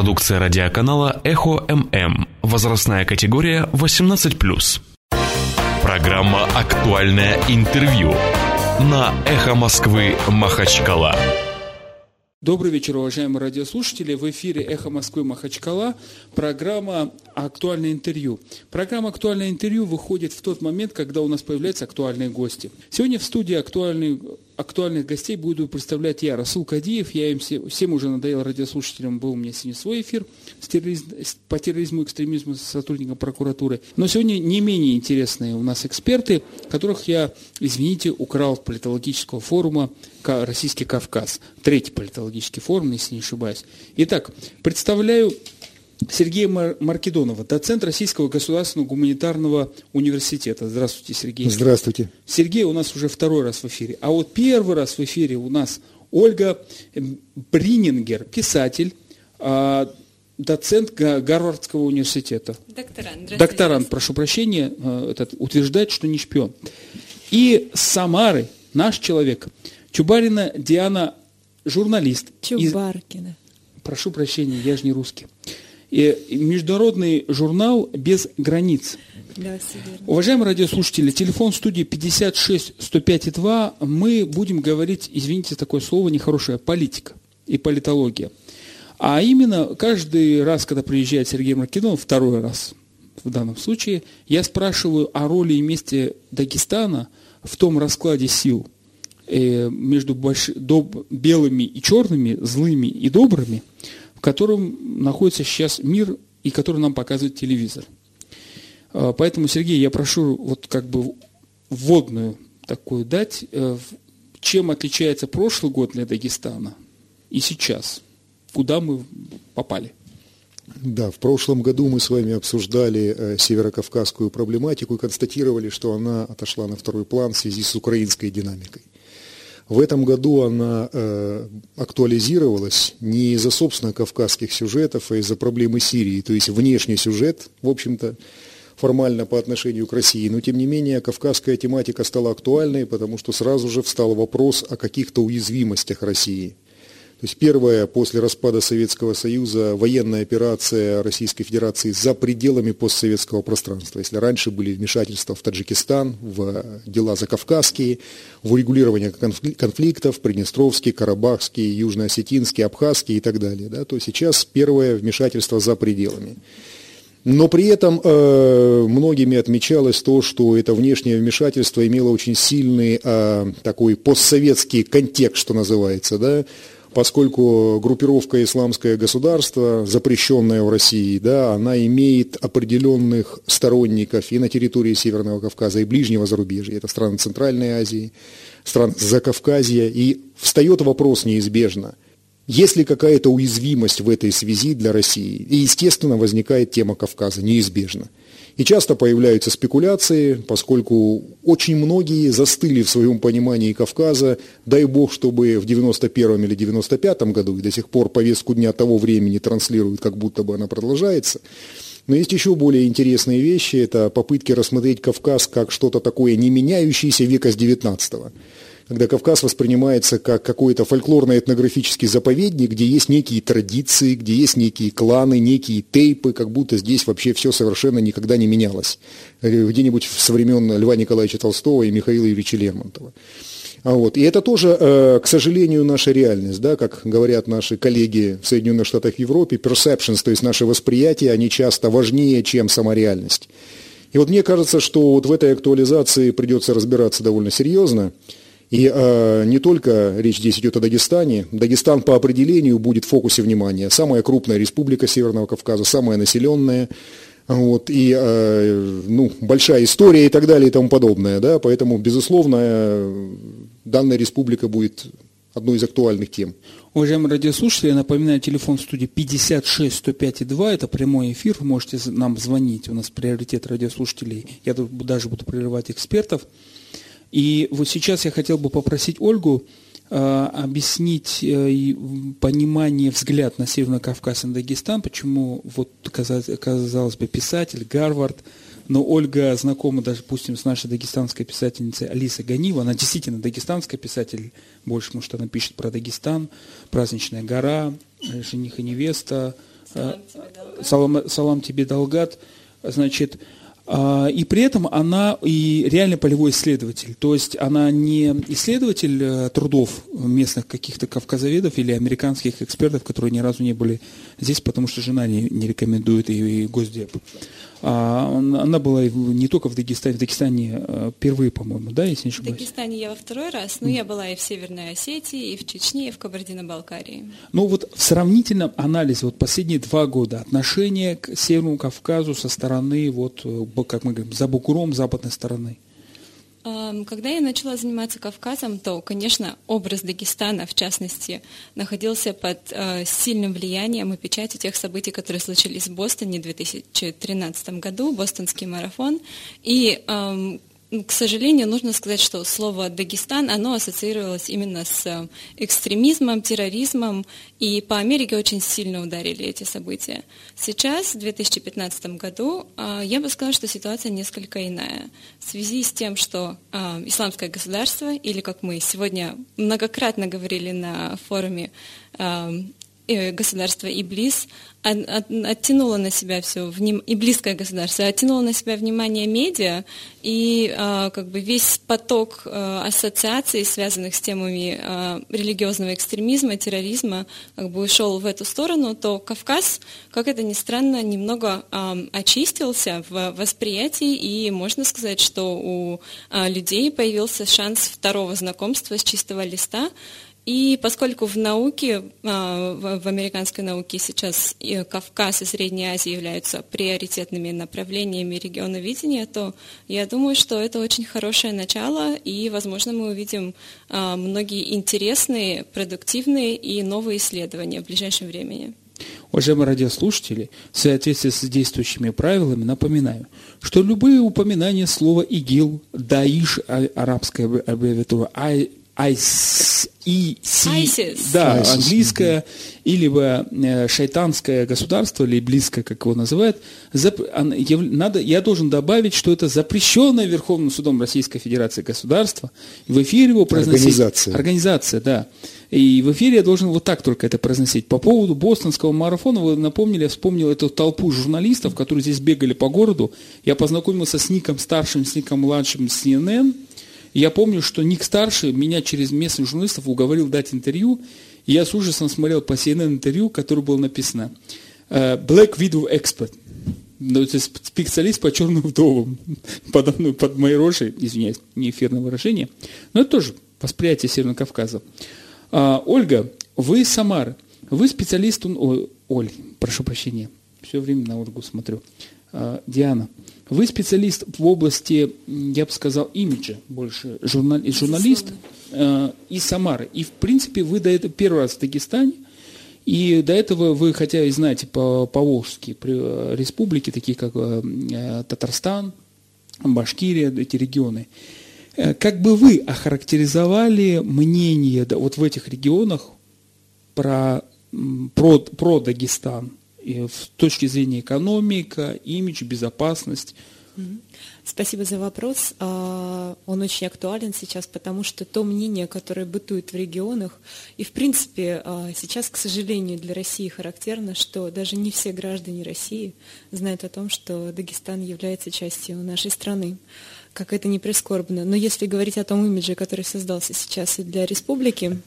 Продукция радиоканала «Эхо ММ». Возрастная категория 18+. Программа «Актуальное интервью» на «Эхо Москвы» Махачкала. Добрый вечер, уважаемые радиослушатели. В эфире «Эхо Москвы» Махачкала. Программа «Актуальное интервью». Программа «Актуальное интервью» выходит в тот момент, когда у нас появляются актуальные гости. Сегодня в студии актуальный актуальных гостей буду представлять я, Расул Кадиев. Я им все, всем уже надоел радиослушателям, был у меня сегодня свой эфир с терроризм, по терроризму и экстремизму с сотрудником прокуратуры. Но сегодня не менее интересные у нас эксперты, которых я, извините, украл с политологического форума «Российский Кавказ». Третий политологический форум, если не ошибаюсь. Итак, представляю Сергея Маркедонова, доцент Российского государственного гуманитарного университета. Здравствуйте, Сергей. Здравствуйте. Сергей у нас уже второй раз в эфире. А вот первый раз в эфире у нас Ольга Бринингер, писатель, а, доцент Гарвардского университета. Докторант. Докторант, прошу прощения, а, этот, утверждает, что не шпион. И с Самары наш человек, Чубарина Диана, журналист. Чубаркина. Из... Прошу прощения, я же не русский международный журнал «Без границ». Да, Уважаемые радиослушатели, телефон студии 56 105 2. Мы будем говорить, извините, такое слово нехорошее, политика и политология. А именно, каждый раз, когда приезжает Сергей Маркинов, второй раз в данном случае, я спрашиваю о роли и месте Дагестана в том раскладе сил э, между больш... доб... белыми и черными, злыми и добрыми, в котором находится сейчас мир и который нам показывает телевизор. А, поэтому, Сергей, я прошу вот как бы вводную такую дать, э, чем отличается прошлый год для Дагестана и сейчас, куда мы попали. Да, в прошлом году мы с вами обсуждали э, северокавказскую проблематику и констатировали, что она отошла на второй план в связи с украинской динамикой. В этом году она э, актуализировалась не из-за, собственно, кавказских сюжетов, а из-за проблемы Сирии. То есть внешний сюжет, в общем-то, формально по отношению к России. Но, тем не менее, кавказская тематика стала актуальной, потому что сразу же встал вопрос о каких-то уязвимостях России – то есть первая после распада Советского Союза военная операция Российской Федерации за пределами постсоветского пространства. Если раньше были вмешательства в Таджикистан, в дела закавказские, в урегулирование конфликтов, Приднестровский, Карабахский, Южно-Осетинский, Абхазский и так далее, да, то сейчас первое вмешательство за пределами. Но при этом э, многими отмечалось то, что это внешнее вмешательство имело очень сильный э, такой постсоветский контекст, что называется, да, поскольку группировка «Исламское государство», запрещенная в России, да, она имеет определенных сторонников и на территории Северного Кавказа, и ближнего зарубежья. Это страны Центральной Азии, страны Закавказья. И встает вопрос неизбежно, есть ли какая-то уязвимость в этой связи для России? И, естественно, возникает тема Кавказа, неизбежно. И часто появляются спекуляции, поскольку очень многие застыли в своем понимании Кавказа, дай бог, чтобы в 91 или 95 году, и до сих пор повестку дня того времени транслируют, как будто бы она продолжается. Но есть еще более интересные вещи, это попытки рассмотреть Кавказ как что-то такое не меняющееся века с 19 -го когда Кавказ воспринимается как какой-то фольклорно-этнографический заповедник, где есть некие традиции, где есть некие кланы, некие тейпы, как будто здесь вообще все совершенно никогда не менялось. Э, где-нибудь со времен Льва Николаевича Толстого и Михаила Юрьевича Лермонтова. А вот. И это тоже, э, к сожалению, наша реальность, да, как говорят наши коллеги в Соединенных Штатах Европе, perceptions, то есть наше восприятие, они часто важнее, чем сама реальность. И вот мне кажется, что вот в этой актуализации придется разбираться довольно серьезно. И э, не только речь здесь идет о Дагестане. Дагестан по определению будет в фокусе внимания. Самая крупная республика Северного Кавказа, самая населенная. Вот, и э, ну, большая история и так далее и тому подобное. Да? Поэтому, безусловно, данная республика будет одной из актуальных тем. Уважаемые радиослушатели, я напоминаю, телефон в студии 56 105 2, это прямой эфир, вы можете нам звонить, у нас приоритет радиослушателей, я даже буду прерывать экспертов. И вот сейчас я хотел бы попросить Ольгу э, объяснить э, понимание, взгляд на Северный Кавказ и Дагестан, почему вот, казалось бы, писатель, Гарвард, но Ольга знакома даже, допустим, с нашей дагестанской писательницей Алисой Ганива. Она действительно дагестанская писатель, больше, потому что она пишет про Дагестан, «Праздничная гора», «Жених и невеста», Салам тебе, Далгат. Салам, салам тебе, Далгат. Значит, и при этом она и реально полевой исследователь. То есть она не исследователь э, трудов местных каких-то кавказоведов или американских экспертов, которые ни разу не были здесь, потому что жена не, не рекомендует и, и Госдеп. А она была не только в Дагестане, в Дагестане э, впервые, по-моему, да, если не ошибаюсь? В Дагестане я во второй раз, но я была и в Северной Осетии, и в Чечне, и в Кабардино-Балкарии. Ну вот в сравнительном анализе вот последние два года отношение к Северному Кавказу со стороны, вот, э, как мы говорим, за бугром западной стороны – когда я начала заниматься Кавказом, то, конечно, образ Дагестана, в частности, находился под э, сильным влиянием и печатью тех событий, которые случились в Бостоне в 2013 году, бостонский марафон. И к сожалению, нужно сказать, что слово «Дагестан», оно ассоциировалось именно с э, экстремизмом, терроризмом, и по Америке очень сильно ударили эти события. Сейчас, в 2015 году, э, я бы сказала, что ситуация несколько иная. В связи с тем, что э, исламское государство, или, как мы сегодня многократно говорили на форуме государство Иблис оттянуло на себя все, и близкое государство, оттянуло на себя внимание медиа, и а, как бы весь поток а, ассоциаций, связанных с темами а, религиозного экстремизма, терроризма, как бы ушел в эту сторону, то Кавказ, как это ни странно, немного очистился в восприятии, и можно сказать, что у людей появился шанс второго знакомства с чистого листа, и поскольку в науке, а, в американской науке сейчас Кавказ и Средняя Азия являются приоритетными направлениями региона видения, то я думаю, что это очень хорошее начало, и, возможно, мы увидим а, многие интересные, продуктивные и новые исследования в ближайшем времени. Уважаемые радиослушатели, в соответствии с действующими правилами напоминаю, что любые упоминания слова ИГИЛ, ДАИШ, арабская аббревиатура, IC, да, ISIS. английское, или э, шайтанское государство, или близкое, как его называют, зап, надо, я должен добавить, что это запрещенное Верховным судом Российской Федерации государство. В эфире его произносить... Организация. Организация, да. И в эфире я должен вот так только это произносить. По поводу бостонского марафона, вы напомнили, я вспомнил эту толпу журналистов, которые здесь бегали по городу. Я познакомился с Ником старшим, с Ником младшим, с CNN – я помню, что Ник Старший меня через местных журналистов уговорил дать интервью, и я с ужасом смотрел по CNN интервью, которое было написано э, «Black Widow Expert». Ну, то есть специалист по черным вдовам, под, ну, под моей рожей, извиняюсь, не эфирное выражение, но это тоже восприятие Северного Кавказа. А, Ольга, вы Самар, вы специалист, о, Оль, прошу прощения, все время на Ольгу смотрю. А, Диана, вы специалист в области, я бы сказал, имиджа больше, журнали, журналист э, из Самары. И, в принципе, вы до этого первый раз в Дагестане, и до этого вы, хотя и знаете по Поволжские э, республики, такие как э, э, Татарстан, Башкирия, эти регионы, как бы вы охарактеризовали мнение да, вот в этих регионах про, про, про Дагестан? И с точки зрения экономика, имидж, безопасность. Спасибо за вопрос. А, он очень актуален сейчас, потому что то мнение, которое бытует в регионах, и в принципе а, сейчас, к сожалению, для России характерно, что даже не все граждане России знают о том, что Дагестан является частью нашей страны. Как это не прискорбно. Но если говорить о том имидже, который создался сейчас и для республики,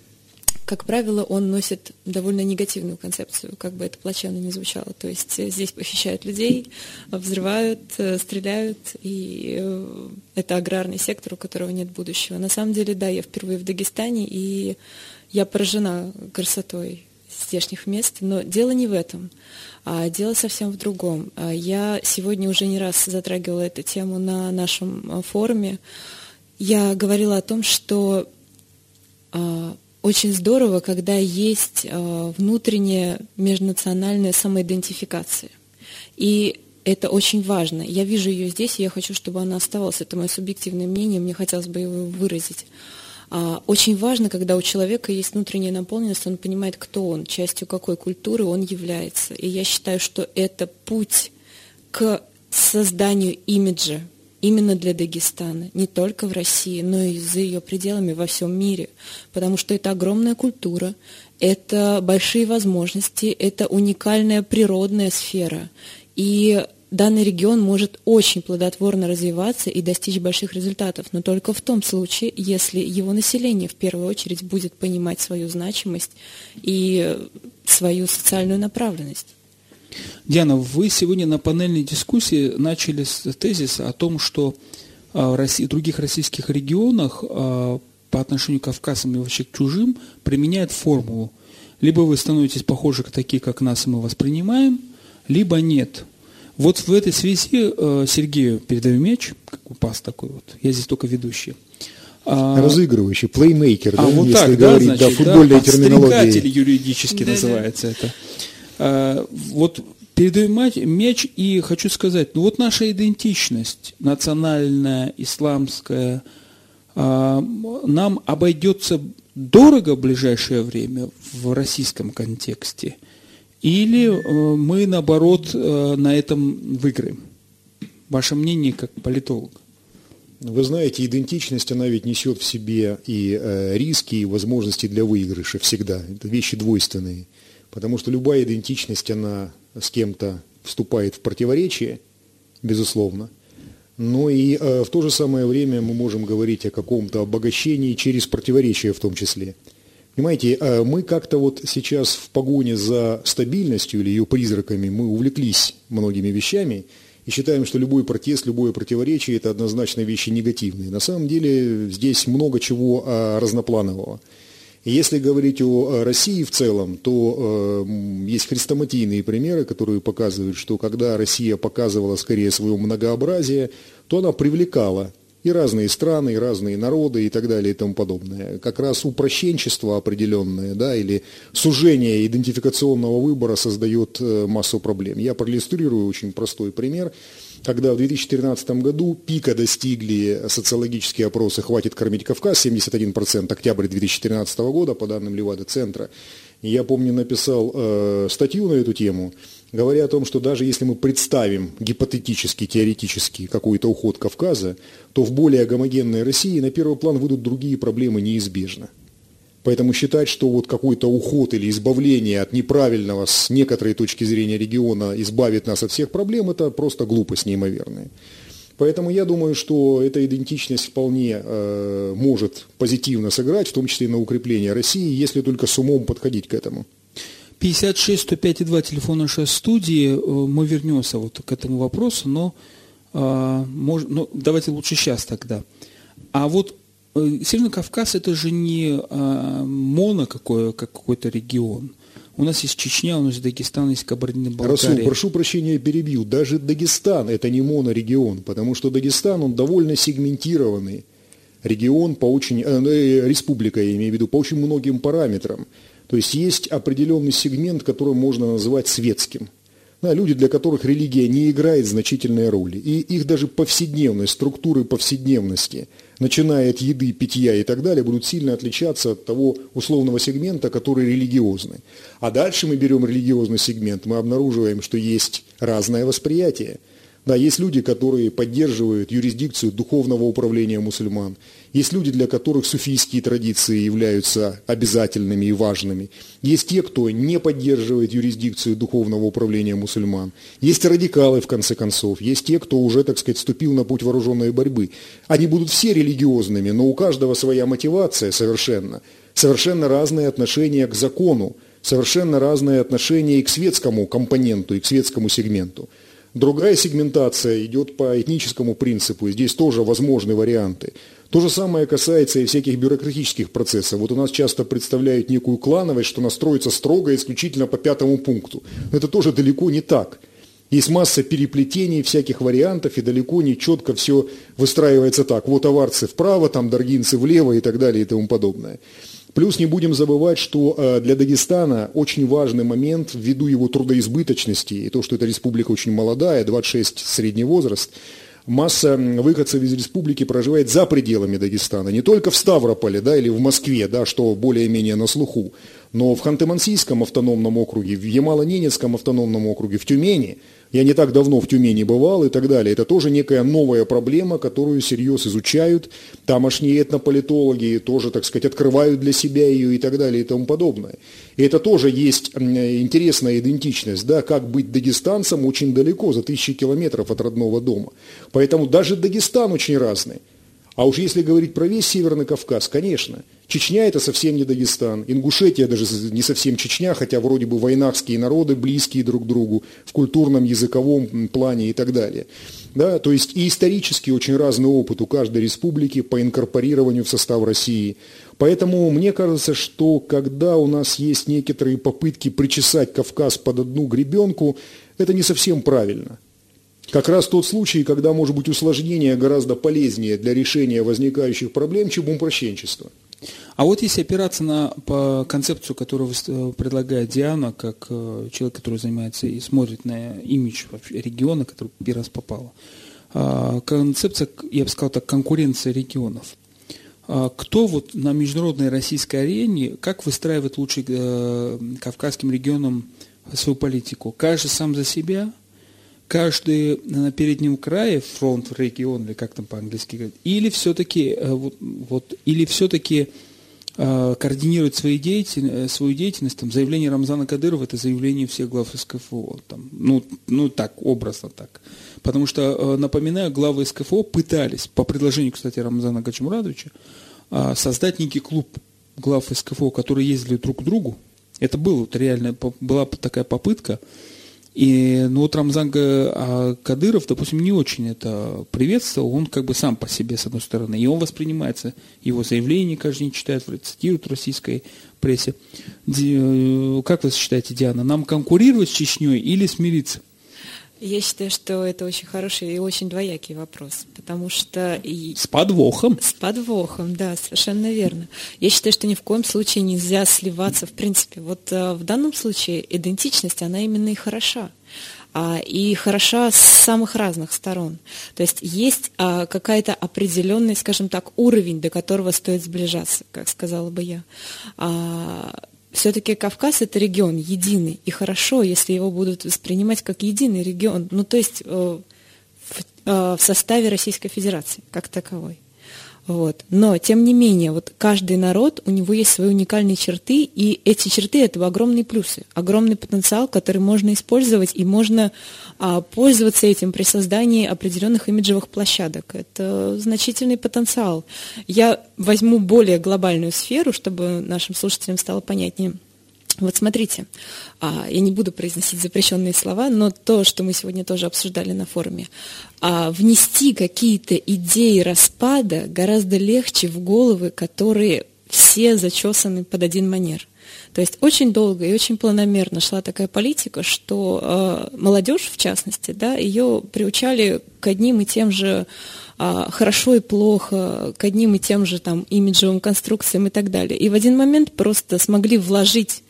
как правило, он носит довольно негативную концепцию, как бы это плачевно не звучало. То есть э, здесь похищают людей, взрывают, э, стреляют, и э, это аграрный сектор, у которого нет будущего. На самом деле, да, я впервые в Дагестане, и я поражена красотой здешних мест, но дело не в этом, а дело совсем в другом. А я сегодня уже не раз затрагивала эту тему на нашем форуме. Я говорила о том, что а, очень здорово, когда есть э, внутренняя межнациональная самоидентификация. И это очень важно. Я вижу ее здесь, и я хочу, чтобы она оставалась. Это мое субъективное мнение, мне хотелось бы его выразить. А, очень важно, когда у человека есть внутренняя наполненность, он понимает, кто он, частью какой культуры он является. И я считаю, что это путь к созданию имиджа именно для Дагестана, не только в России, но и за ее пределами во всем мире, потому что это огромная культура, это большие возможности, это уникальная природная сфера. И данный регион может очень плодотворно развиваться и достичь больших результатов, но только в том случае, если его население в первую очередь будет понимать свою значимость и свою социальную направленность. Диана, вы сегодня на панельной дискуссии начали с тезиса о том, что а, в России, других российских регионах а, по отношению к кавказам и вообще к чужим применяет формулу. Либо вы становитесь похожи к такие, как нас, и мы воспринимаем, либо нет. Вот в этой связи э, Сергею передаю мяч, как бы пас такой вот, я здесь только ведущий. А, Разыгрывающий, плеймейкер, а да, вот если так, говорить, да, значит, да, футбольной да, терминологии. юридически Да, называется это. А, вот передаю мяч и хочу сказать, ну вот наша идентичность национальная, исламская, а, нам обойдется дорого в ближайшее время в российском контексте, или э, мы, наоборот, э, на этом выиграем? Ваше мнение как политолог? Вы знаете, идентичность, она ведь несет в себе и э, риски, и возможности для выигрыша всегда. Это вещи двойственные. Потому что любая идентичность, она с кем-то вступает в противоречие, безусловно – но и э, в то же самое время мы можем говорить о каком-то обогащении через противоречия в том числе. Понимаете, э, мы как-то вот сейчас в погоне за стабильностью или ее призраками мы увлеклись многими вещами и считаем, что любой протест, любое противоречие – это однозначно вещи негативные. На самом деле здесь много чего э, разнопланового. Если говорить о России в целом, то э, есть хрестоматийные примеры, которые показывают, что когда Россия показывала скорее свое многообразие, то она привлекала и разные страны, и разные народы и так далее и тому подобное. Как раз упрощенчество определенное, да, или сужение идентификационного выбора создает э, массу проблем. Я проиллюстрирую очень простой пример когда в 2013 году пика достигли социологические опросы «Хватит кормить Кавказ» 71%, октябрь 2013 года, по данным Левада-центра. Я помню, написал э, статью на эту тему, говоря о том, что даже если мы представим гипотетически, теоретически какой-то уход Кавказа, то в более гомогенной России на первый план выйдут другие проблемы неизбежно. Поэтому считать, что вот какой-то уход или избавление от неправильного с некоторой точки зрения региона избавит нас от всех проблем, это просто глупость неимоверная. Поэтому я думаю, что эта идентичность вполне э, может позитивно сыграть, в том числе и на укрепление России, если только с умом подходить к этому. 56 105 2 телефон нашей студии. Э, мы вернемся вот к этому вопросу, но, э, может, ну, давайте лучше сейчас тогда. А вот Северный Кавказ это же не а, моно какое, как какой-то регион. У нас есть Чечня, у нас есть Дагестан, есть Кабардино-Балкария. Расул, прошу прощения, перебью. Даже Дагестан это не монорегион, потому что Дагестан, он довольно сегментированный регион по очень, э, э, республика, я имею в виду, по очень многим параметрам. То есть есть определенный сегмент, который можно назвать светским. Да, люди, для которых религия не играет значительной роли. И их даже повседневность, структуры повседневности – начиная от еды, питья и так далее, будут сильно отличаться от того условного сегмента, который религиозный. А дальше мы берем религиозный сегмент, мы обнаруживаем, что есть разное восприятие – да, есть люди, которые поддерживают юрисдикцию духовного управления мусульман. Есть люди, для которых суфийские традиции являются обязательными и важными. Есть те, кто не поддерживает юрисдикцию духовного управления мусульман. Есть радикалы, в конце концов. Есть те, кто уже, так сказать, вступил на путь вооруженной борьбы. Они будут все религиозными, но у каждого своя мотивация совершенно. Совершенно разные отношения к закону. Совершенно разные отношения и к светскому компоненту, и к светскому сегменту. Другая сегментация идет по этническому принципу, и здесь тоже возможны варианты. То же самое касается и всяких бюрократических процессов. Вот у нас часто представляют некую клановость, что настроится строго исключительно по пятому пункту. Но это тоже далеко не так. Есть масса переплетений, всяких вариантов, и далеко не четко все выстраивается так. Вот аварцы вправо, там даргинцы влево и так далее и тому подобное. Плюс не будем забывать, что э, для Дагестана очень важный момент ввиду его трудоизбыточности и то, что эта республика очень молодая, 26 средний возраст, масса выходцев из республики проживает за пределами Дагестана, не только в Ставрополе да, или в Москве, да, что более-менее на слуху, Но в Ханты-Мансийском автономном округе, в Ямало-Ненецком автономном округе, в Тюмени, я не так давно в Тюмени бывал и так далее, это тоже некая новая проблема, которую серьез изучают тамошние этнополитологи, тоже, так сказать, открывают для себя ее и так далее и тому подобное. И это тоже есть интересная идентичность, да, как быть дагестанцем очень далеко, за тысячи километров от родного дома. Поэтому даже Дагестан очень разный. А уж если говорить про весь Северный Кавказ, конечно, Чечня это совсем не Дагестан, Ингушетия даже не совсем Чечня, хотя вроде бы войнахские народы, близкие друг к другу, в культурном, языковом плане и так далее. Да, то есть и исторически очень разный опыт у каждой республики по инкорпорированию в состав России. Поэтому мне кажется, что когда у нас есть некоторые попытки причесать Кавказ под одну гребенку, это не совсем правильно. Как раз тот случай, когда, может быть, усложнение гораздо полезнее для решения возникающих проблем, чем упрощенчество. А вот если опираться на по концепцию, которую э, предлагает Диана, как э, человек, который занимается и смотрит на имидж региона, который первый раз попала, а, концепция, я бы сказал так, конкуренция регионов. А, кто вот на международной российской арене, как выстраивает лучше э, кавказским регионам свою политику? Каждый сам за себя – каждый на переднем крае фронт регион или как там по-английски говорят, или все-таки э, вот, вот или все-таки э, координирует свои деятель, э, свою деятельность, там, заявление Рамзана Кадырова, это заявление всех глав СКФО, там, ну, ну так, образно так. Потому что, напоминаю, главы СКФО пытались, по предложению, кстати, Рамзана Гачмурадовича, создать некий клуб глав СКФО, которые ездили друг к другу. Это было вот реально, была такая попытка, и, ну, вот Рамзан а Кадыров, допустим, не очень это приветствовал, он как бы сам по себе, с одной стороны, и он воспринимается, его заявления каждый день читает, цитируют в российской прессе. Э, как вы считаете, Диана, нам конкурировать с Чечней или смириться? Я считаю, что это очень хороший и очень двоякий вопрос, потому что... И... С подвохом. С подвохом, да, совершенно верно. Я считаю, что ни в коем случае нельзя сливаться в принципе. Вот э, в данном случае идентичность, она именно и хороша а, и хороша с самых разных сторон. То есть есть а, какая-то определенный, скажем так, уровень, до которого стоит сближаться, как сказала бы я. Все-таки Кавказ это регион единый, и хорошо, если его будут воспринимать как единый регион, ну то есть э, в, э, в составе Российской Федерации как таковой. Вот. Но, тем не менее, вот каждый народ, у него есть свои уникальные черты, и эти черты – это огромные плюсы, огромный потенциал, который можно использовать, и можно а, пользоваться этим при создании определенных имиджевых площадок. Это значительный потенциал. Я возьму более глобальную сферу, чтобы нашим слушателям стало понятнее. Вот смотрите, а, я не буду произносить запрещенные слова, но то, что мы сегодня тоже обсуждали на форуме, а, внести какие-то идеи распада гораздо легче в головы, которые все зачесаны под один манер. То есть очень долго и очень планомерно шла такая политика, что э, молодежь, в частности, да, ее приучали к одним и тем же хорошо и плохо, к одним и тем же там имиджевым конструкциям и так далее. И в один момент просто смогли вложить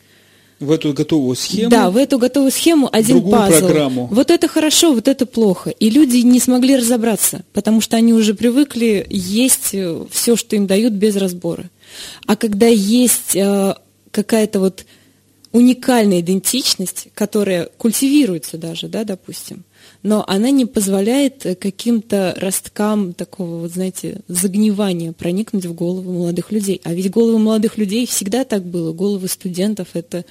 в эту готовую схему. Да, в эту готовую схему один другую пазл. программу. Вот это хорошо, вот это плохо. И люди не смогли разобраться, потому что они уже привыкли есть э, все, что им дают без разбора. А когда есть э, какая-то вот уникальная идентичность, которая культивируется даже, да, допустим, но она не позволяет э, каким-то росткам такого, вот знаете, загнивания проникнуть в голову молодых людей. А ведь головы молодых людей всегда так было. Головы студентов — это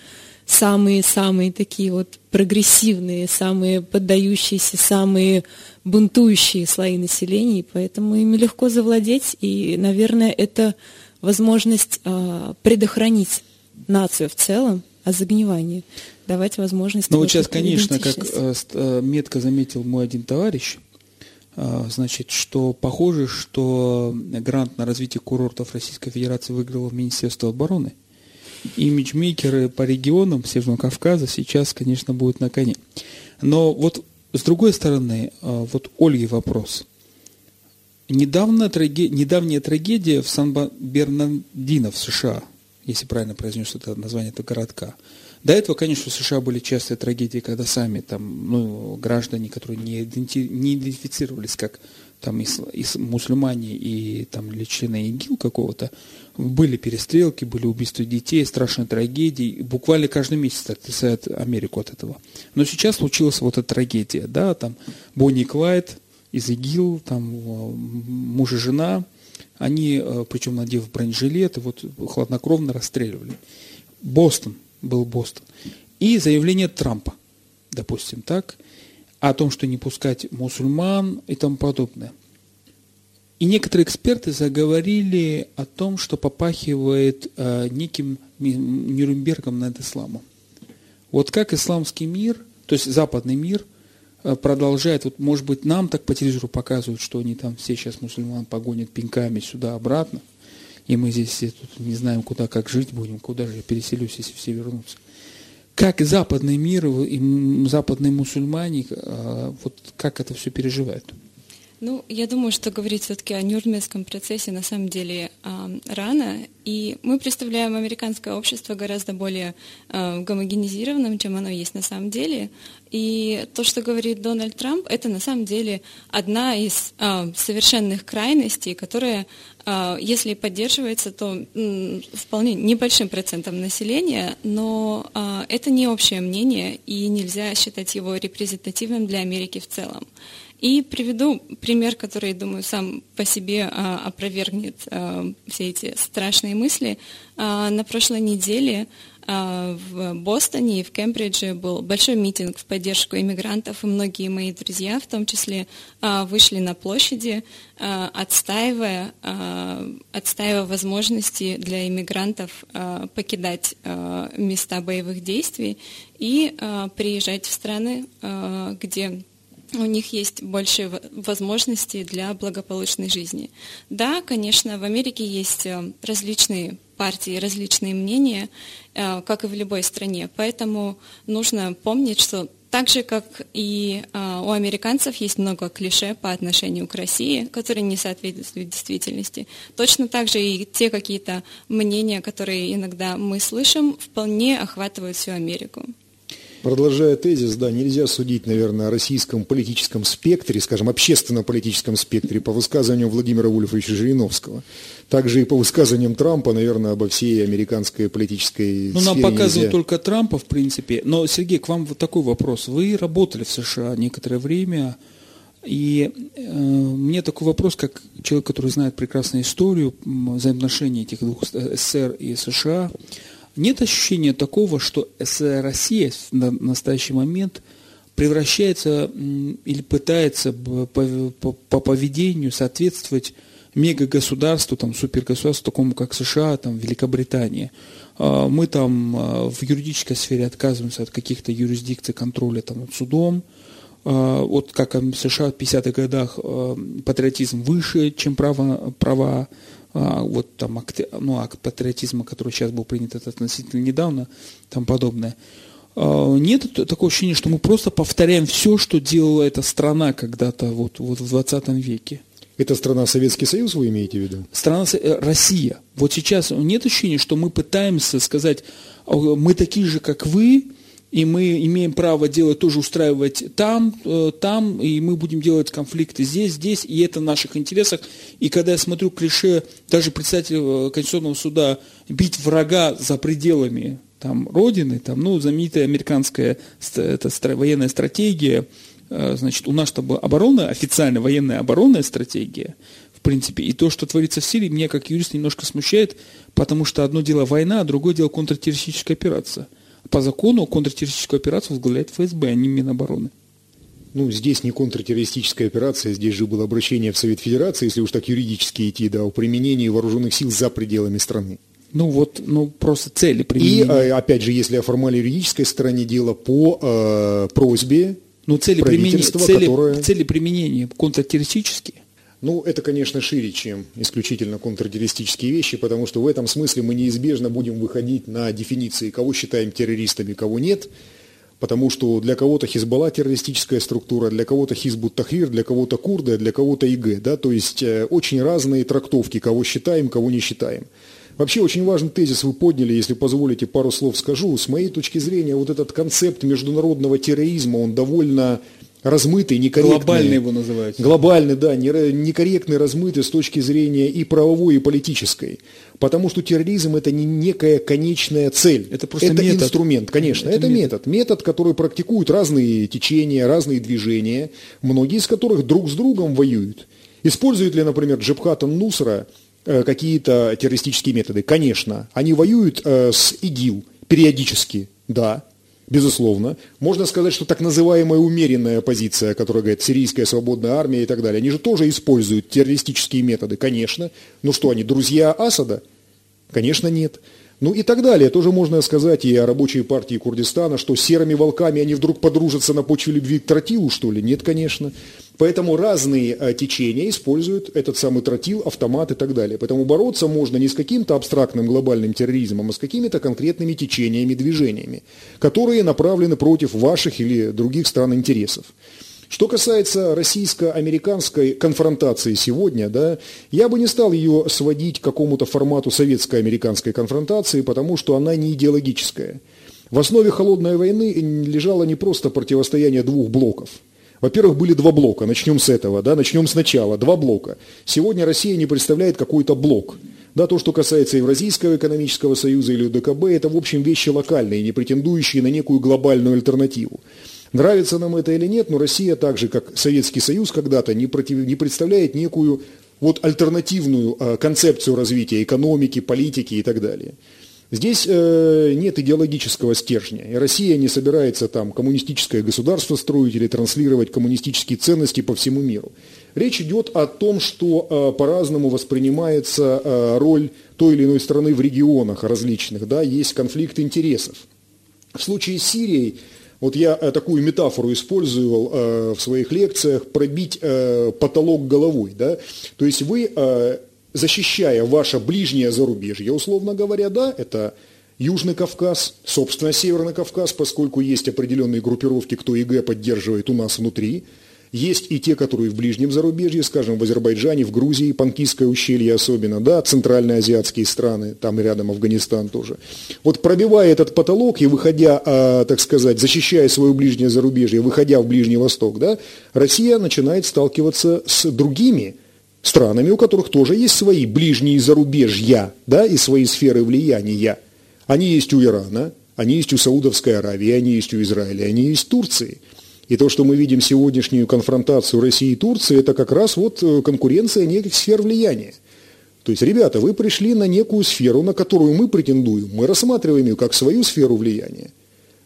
самые-самые такие вот прогрессивные, самые поддающиеся, самые бунтующие слои населения, и поэтому ими легко завладеть, и, наверное, это возможность э, предохранить нацию в целом от загнивания давать возможность... Ну вот сейчас, конечно, как э, э, метко заметил мой один товарищ, э, значит, что похоже, что грант на развитие курортов Российской Федерации выиграло Министерство обороны. Имиджмейкеры по регионам Северного Кавказа сейчас, конечно, будут на коне. Но вот с другой стороны, вот Ольге вопрос. Недавно, траге... Недавняя трагедия в Сан-Бернардино в США, если правильно произнес это название этого городка. До этого, конечно, в США были частые трагедии, когда сами там, ну, граждане, которые не, иденти, не идентифицировались как там и, и мусульмане, и там или члены ИГИЛ какого-то, были перестрелки, были убийства детей, страшные трагедии. Буквально каждый месяц отрицает Америку от этого. Но сейчас случилась вот эта трагедия, да, там Бонни Клайд из ИГИЛ, там муж и жена, они, э, причем надев бронежилеты, вот хладнокровно расстреливали. Бостон, был Бостон. И заявление Трампа, допустим, так, о том, что не пускать мусульман и тому подобное. И некоторые эксперты заговорили о том, что попахивает э, неким Нюрнбергом над исламом. Вот как исламский мир, то есть западный мир, э, продолжает, вот может быть нам так по телевизору показывают, что они там все сейчас мусульман погонят пинками сюда-обратно, и мы здесь все тут не знаем, куда, как жить будем, куда же я переселюсь, если все вернутся. Как западный мир и западные мусульмане, а, вот как это все переживают? Ну, я думаю, что говорить все-таки о Нюрнбергском процессе на самом деле э, рано, и мы представляем американское общество гораздо более э, гомогенизированным, чем оно есть на самом деле. И то, что говорит Дональд Трамп, это на самом деле одна из э, совершенных крайностей, которая, э, если поддерживается, то э, вполне небольшим процентом населения, но э, это не общее мнение, и нельзя считать его репрезентативным для Америки в целом. И приведу пример, который, думаю, сам по себе а, опровергнет а, все эти страшные мысли. А, на прошлой неделе в Бостоне и в Кембридже был большой митинг в поддержку иммигрантов, и многие мои друзья, в том числе, вышли на площади, отстаивая, отстаивая возможности для иммигрантов покидать места боевых действий и приезжать в страны, где у них есть больше возможностей для благополучной жизни. Да, конечно, в Америке есть э, различные партии, различные мнения, э, как и в любой стране. Поэтому нужно помнить, что так же, как и э, у американцев есть много клише по отношению к России, которые не соответствуют действительности, точно так же и те какие-то мнения, которые иногда мы слышим, вполне охватывают всю Америку. Продолжая тезис, да, нельзя судить, наверное, о российском политическом спектре, скажем, общественно-политическом спектре по высказываниям Владимира Вольфовича Жириновского. Также и по высказываниям Трампа, наверное, обо всей американской политической Ну, нам показывают нельзя. только Трампа, в принципе. Но, Сергей, к вам вот такой вопрос. Вы работали в США некоторое время, и э, мне такой вопрос, как человек, который знает прекрасно историю взаимоотношений этих двух СССР и США – нет ощущения такого, что Россия на настоящий момент превращается или пытается по, по, по поведению соответствовать мегагосударству, там, супергосударству, такому как США, там, Великобритания. А, мы там а, в юридической сфере отказываемся от каких-то юрисдикций контроля там, над судом. А, вот как в США в 50-х годах патриотизм выше, чем право, права вот там акт, ну, акт патриотизма, который сейчас был принят это относительно недавно, там подобное. А, нет такого ощущения, что мы просто повторяем все, что делала эта страна когда-то вот, вот в 20 веке. Это страна Советский Союз, вы имеете в виду? Страна э, Россия. Вот сейчас нет ощущения, что мы пытаемся сказать, мы такие же, как вы, и мы имеем право делать тоже устраивать там, э, там, и мы будем делать конфликты здесь, здесь, и это в наших интересах. И когда я смотрю клише даже председателя э, Конституционного суда бить врага за пределами там, Родины, там, ну, знаменитая американская это, военная стратегия, э, значит, у нас чтобы оборона, официально военная оборонная стратегия, в принципе, и то, что творится в Сирии, меня как юрист немножко смущает, потому что одно дело война, а другое дело контртеррористическая операция – по закону контртеррористическую операцию возглавляет ФСБ, а не Минобороны. Ну, здесь не контртеррористическая операция, здесь же было обращение в Совет Федерации, если уж так юридически идти, да, о применении вооруженных сил за пределами страны. Ну вот, ну просто цели применения. И, а, опять же, если о формально юридической стороне дела, по э, просьбе ну, цели применения, цели, которое... цели применения контртеррористические. Ну, это, конечно, шире, чем исключительно контртеррористические вещи, потому что в этом смысле мы неизбежно будем выходить на дефиниции, кого считаем террористами, кого нет, потому что для кого-то Хизбалла террористическая структура, для кого-то Хизбут Тахрир, для кого-то курды, для кого-то ИГ, да, то есть э, очень разные трактовки, кого считаем, кого не считаем. Вообще очень важный тезис вы подняли, если позволите пару слов скажу. С моей точки зрения, вот этот концепт международного терроризма, он довольно размытый, некорректный. Глобальный его называют. Глобальный, да, некорректный, размытый с точки зрения и правовой, и политической. Потому что терроризм это не некая конечная цель. Это просто это метод. инструмент, конечно. Это, это метод. метод. Метод, который практикуют разные течения, разные движения, многие из которых друг с другом воюют. Использует ли, например, Джабхат Нусра э, какие-то террористические методы? Конечно. Они воюют э, с ИГИЛ периодически, да. Безусловно. Можно сказать, что так называемая умеренная оппозиция, которая говорит сирийская свободная армия и так далее, они же тоже используют террористические методы, конечно. Ну что, они друзья Асада? Конечно, нет. Ну и так далее. Тоже можно сказать и о рабочей партии Курдистана, что серыми волками они вдруг подружатся на почве любви к тротилу, что ли? Нет, конечно. Поэтому разные э, течения используют этот самый тротил, автомат и так далее. Поэтому бороться можно не с каким-то абстрактным глобальным терроризмом, а с какими-то конкретными течениями, движениями, которые направлены против ваших или других стран интересов. Что касается российско-американской конфронтации сегодня, да, я бы не стал ее сводить к какому-то формату советско-американской конфронтации, потому что она не идеологическая. В основе холодной войны лежало не просто противостояние двух блоков – во-первых, были два блока, начнем с этого, да, начнем сначала, два блока. Сегодня Россия не представляет какой-то блок. Да, то, что касается Евразийского экономического союза или УДКБ, это, в общем, вещи локальные, не претендующие на некую глобальную альтернативу. Нравится нам это или нет, но Россия, так же как Советский Союз когда-то, не, против, не представляет некую вот альтернативную э, концепцию развития экономики, политики и так далее. Здесь э, нет идеологического стержня, и Россия не собирается там коммунистическое государство строить или транслировать коммунистические ценности по всему миру. Речь идет о том, что э, по-разному воспринимается э, роль той или иной страны в регионах различных, да, есть конфликт интересов. В случае с Сирией, вот я э, такую метафору использовал э, в своих лекциях, пробить э, потолок головой, да, то есть вы э, защищая ваше ближнее зарубежье, условно говоря, да, это Южный Кавказ, собственно, Северный Кавказ, поскольку есть определенные группировки, кто ИГ поддерживает у нас внутри. Есть и те, которые в ближнем зарубежье, скажем, в Азербайджане, в Грузии, Панкисское ущелье особенно, да, центральноазиатские страны, там рядом Афганистан тоже. Вот пробивая этот потолок и выходя, а, так сказать, защищая свое ближнее зарубежье, выходя в Ближний Восток, да, Россия начинает сталкиваться с другими странами, у которых тоже есть свои ближние зарубежья, да, и свои сферы влияния. Они есть у Ирана, они есть у Саудовской Аравии, они есть у Израиля, они есть в Турции. И то, что мы видим сегодняшнюю конфронтацию России и Турции, это как раз вот э, конкуренция неких сфер влияния. То есть, ребята, вы пришли на некую сферу, на которую мы претендуем, мы рассматриваем ее как свою сферу влияния.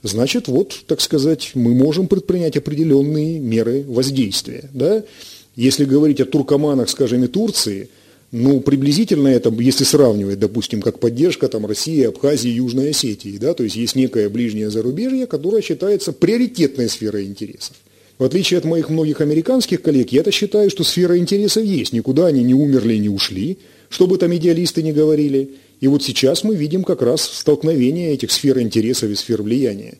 Значит, вот, так сказать, мы можем предпринять определенные меры воздействия. Да? Если говорить о туркоманах, скажем, и Турции, ну, приблизительно это, если сравнивать, допустим, как поддержка там, России, Абхазии, Южной Осетии, да, то есть есть некое ближнее зарубежье, которое считается приоритетной сферой интересов. В отличие от моих многих американских коллег, я-то считаю, что сфера интересов есть, никуда они не умерли, не ушли, что бы там идеалисты не говорили. И вот сейчас мы видим как раз столкновение этих сфер интересов и сфер влияния.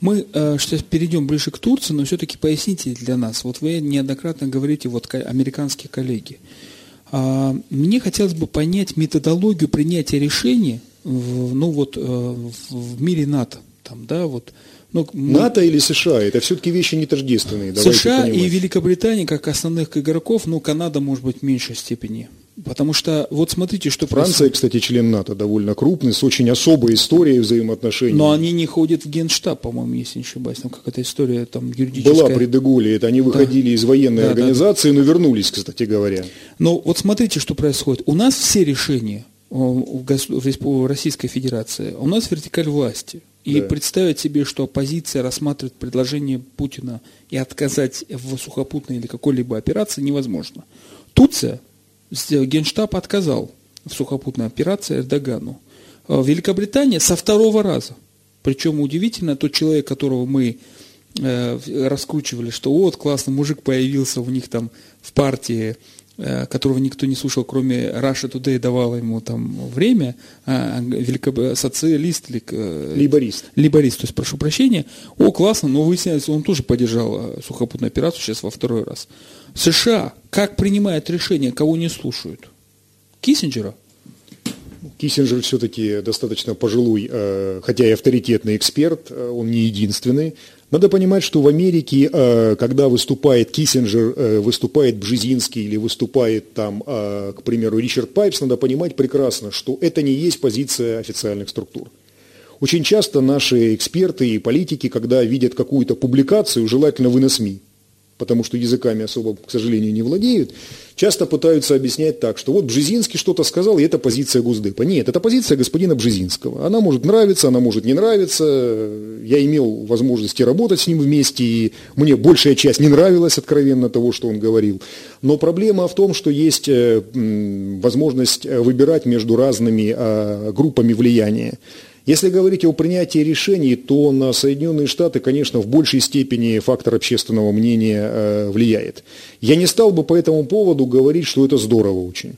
Мы э, сейчас перейдем ближе к Турции, но все-таки поясните для нас. Вот вы неоднократно говорите, вот американские коллеги. А, мне хотелось бы понять методологию принятия решений в, ну, вот, э, в мире НАТО. Там, да, вот, ну, мы... НАТО или США, это все-таки вещи не тождественные. США понимать. и Великобритания как основных игроков, ну, Канада может быть в меньшей степени. Потому что, вот смотрите, что Франция, происходит. кстати, член НАТО, довольно крупный, с очень особой историей взаимоотношений. Но они не ходят в генштаб, по-моему, если не ошибаюсь. Там какая-то история там юридическая. Была при Деголе, это они выходили да. из военной да, организации, да. но вернулись, кстати говоря. Но вот смотрите, что происходит. У нас все решения в Российской Федерации, у нас вертикаль власти. И да. представить себе, что оппозиция рассматривает предложение Путина и отказать в сухопутной или какой-либо операции невозможно. Турция Генштаб отказал в сухопутной операции Эрдогану. А Великобритания со второго раза. Причем удивительно, тот человек, которого мы э, раскручивали, что вот классный мужик появился у них там в партии, э, которого никто не слушал, кроме Russia Today давала ему там время, а, великоб... социалист или... Э, либорист. Либорист, то есть прошу прощения. О, классно, но выясняется, он тоже поддержал э, сухопутную операцию сейчас во второй раз. США как принимает решение, кого не слушают? Киссинджера? Киссинджер все-таки достаточно пожилой, э, хотя и авторитетный эксперт, э, он не единственный. Надо понимать, что в Америке, э, когда выступает Киссинджер, выступает Бжезинский или выступает там, к примеру, Ричард Пайпс, надо понимать прекрасно, что это не есть позиция официальных структур. Очень часто наши эксперты и политики, когда видят какую-то публикацию, желательно вы на СМИ, потому что языками особо, к сожалению, не владеют, часто пытаются объяснять так, что вот Бжезинский что-то сказал, и это позиция Госдепа. Нет, это позиция господина Бжезинского. Она может нравиться, она может не нравиться. Я имел возможности работать с ним вместе, и мне большая часть не нравилась откровенно того, что он говорил. Но проблема в том, что есть э, возможность выбирать между разными а, группами влияния. Если говорить о принятии решений, то на Соединенные Штаты, конечно, в большей степени фактор общественного мнения э, влияет. Я не стал бы по этому поводу говорить, что это здорово очень.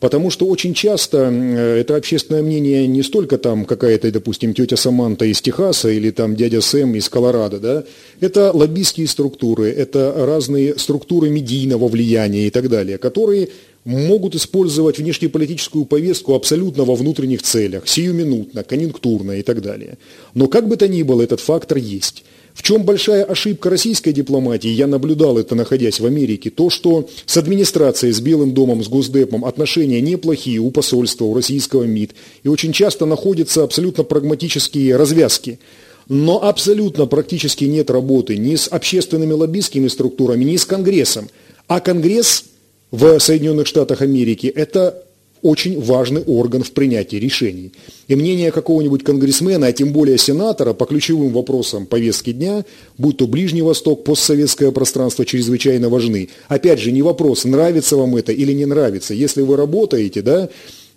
Потому что очень часто э, это общественное мнение не столько там какая-то, допустим, тетя Саманта из Техаса или там дядя Сэм из Колорадо, да, это лоббистские структуры, это разные структуры медийного влияния и так далее, которые могут использовать внешнеполитическую повестку абсолютно во внутренних целях, сиюминутно, конъюнктурно и так далее. Но как бы то ни было, этот фактор есть. В чем большая ошибка российской дипломатии, я наблюдал это, находясь в Америке, то, что с администрацией, с Белым домом, с Госдепом отношения неплохие у посольства, у российского МИД, и очень часто находятся абсолютно прагматические развязки. Но абсолютно практически нет работы ни с общественными лоббистскими структурами, ни с Конгрессом. А Конгресс в Соединенных Штатах Америки, это очень важный орган в принятии решений. И мнение какого-нибудь конгрессмена, а тем более сенатора по ключевым вопросам повестки дня, будь то Ближний Восток, постсоветское пространство, чрезвычайно важны. Опять же, не вопрос, нравится вам это или не нравится. Если вы работаете, да,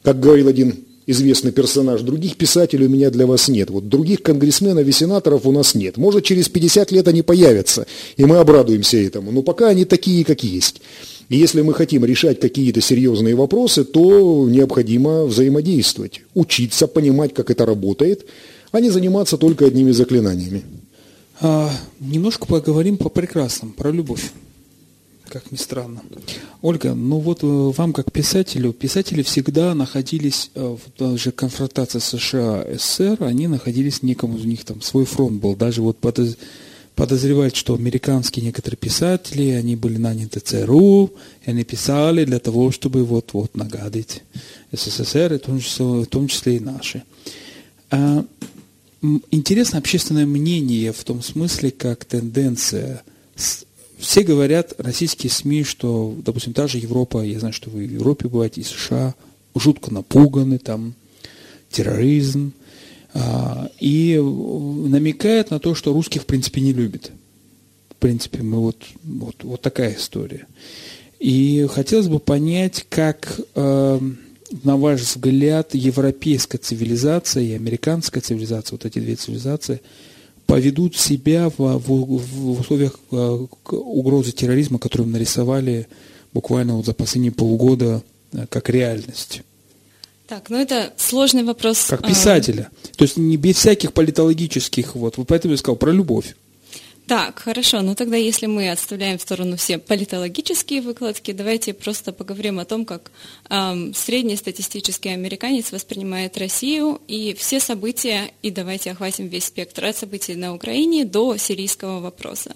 как говорил один известный персонаж, других писателей у меня для вас нет. Вот других конгрессменов и сенаторов у нас нет. Может, через 50 лет они появятся, и мы обрадуемся этому. Но пока они такие, как есть. И если мы хотим решать какие-то серьезные вопросы, то необходимо взаимодействовать, учиться, понимать, как это работает, а не заниматься только одними заклинаниями. А, немножко поговорим по прекрасному, про любовь как ни странно. Ольга, ну вот э, вам как писателю, писатели всегда находились э, в даже конфронтации США, СССР, они находились некому, у них там свой фронт был, даже вот под подозревать, что американские некоторые писатели, они были наняты ЦРУ, и они писали для того, чтобы вот-вот нагадить СССР, и в том числе, в том числе и наши. А, интересно общественное мнение в том смысле, как тенденция. Все говорят, российские СМИ, что, допустим, та же Европа, я знаю, что вы в Европе бываете, и США, жутко напуганы, там, терроризм, и намекает на то, что русских в принципе не любит. В принципе, мы вот, вот, вот такая история. И хотелось бы понять, как, э, на ваш взгляд, европейская цивилизация и американская цивилизация, вот эти две цивилизации, поведут себя в, в, в условиях э, угрозы терроризма, которую нарисовали буквально вот за последние полгода э, как реальность. Так, ну это сложный вопрос. Как писателя. То есть не без всяких политологических, вот. Поэтому я сказал про любовь. Так, хорошо. Ну тогда, если мы отставляем в сторону все политологические выкладки, давайте просто поговорим о том, как эм, среднестатистический американец воспринимает Россию и все события, и давайте охватим весь спектр от событий на Украине до сирийского вопроса.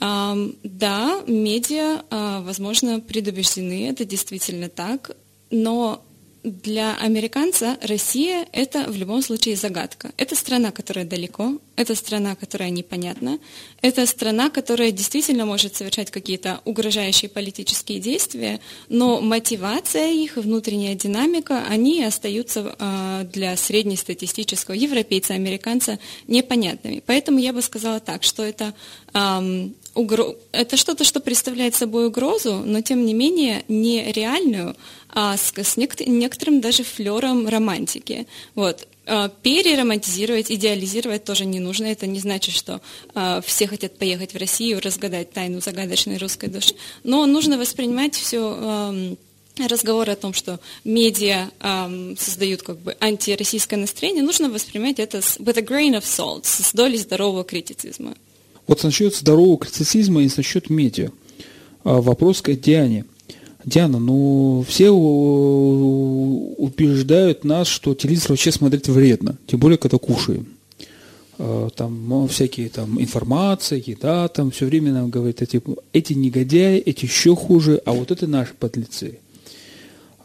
Эм, да, медиа, э, возможно, предубеждены, это действительно так, но для американца Россия – это в любом случае загадка. Это страна, которая далеко, это страна, которая непонятна, это страна, которая действительно может совершать какие-то угрожающие политические действия, но мотивация их, внутренняя динамика, они остаются э, для среднестатистического европейца, американца непонятными. Поэтому я бы сказала так, что это угро... это что-то, что представляет собой угрозу, но тем не менее не реальную, а с, с некоторым даже флером романтики. Вот. А, переромантизировать, идеализировать тоже не нужно. Это не значит, что а, все хотят поехать в Россию, разгадать тайну загадочной русской души. Но нужно воспринимать все а, разговоры о том, что медиа эм, создают как бы антироссийское настроение, нужно воспринимать это с with a grain of salt, с долей здорового критицизма. Вот насчет здорового критицизма и насчет медиа. Вопрос к Диане. Диана, ну все убеждают нас, что телевизор вообще смотреть вредно, тем более, когда кушаем. А, там ну, всякие там информация, еда, там все время нам говорят, эти, эти негодяи, эти еще хуже, а вот это наши подлецы.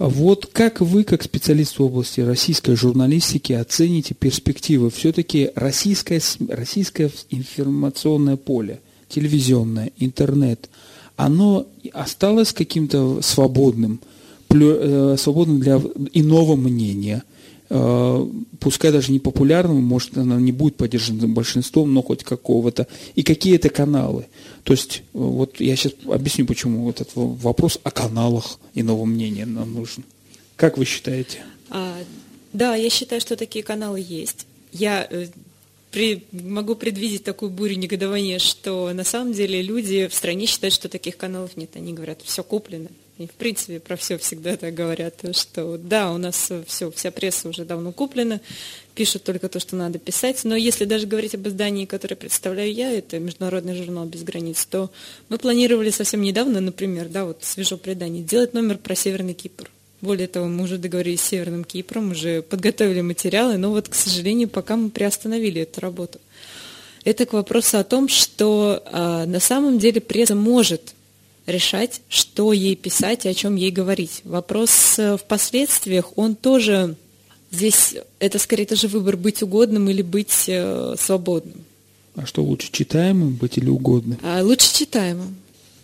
Вот как вы, как специалист в области российской журналистики, оцените перспективы? Все-таки российское, российское информационное поле, телевизионное, интернет, оно осталось каким-то свободным, э, свободным для иного мнения – пускай даже не популярным, может, она не будет поддержана большинством, но хоть какого-то. И какие это каналы? То есть, э, вот я сейчас объясню, почему этот вопрос о каналах иного мнения нам нужен. Как вы считаете? А, да, я считаю, что такие каналы есть. Я э, при, могу предвидеть такую бурю негодования, что на самом деле люди в стране считают, что таких каналов нет. Они говорят, все куплено, и, в принципе, про все всегда так говорят, что да, у нас все, вся пресса уже давно куплена, пишут только то, что надо писать. Но если даже говорить об издании, которое представляю я, это Международный журнал «Без границ», то мы планировали совсем недавно, например, да, вот свежо предание, делать номер про Северный Кипр. Более того, мы уже договорились с Северным Кипром, уже подготовили материалы, но вот, к сожалению, пока мы приостановили эту работу. Это к вопросу о том, что а, на самом деле пресса может решать, что ей писать и о чем ей говорить. Вопрос э, в последствиях, он тоже здесь, это скорее тоже выбор быть угодным или быть э, свободным. А что лучше, читаемым быть или угодным? А, лучше читаемым.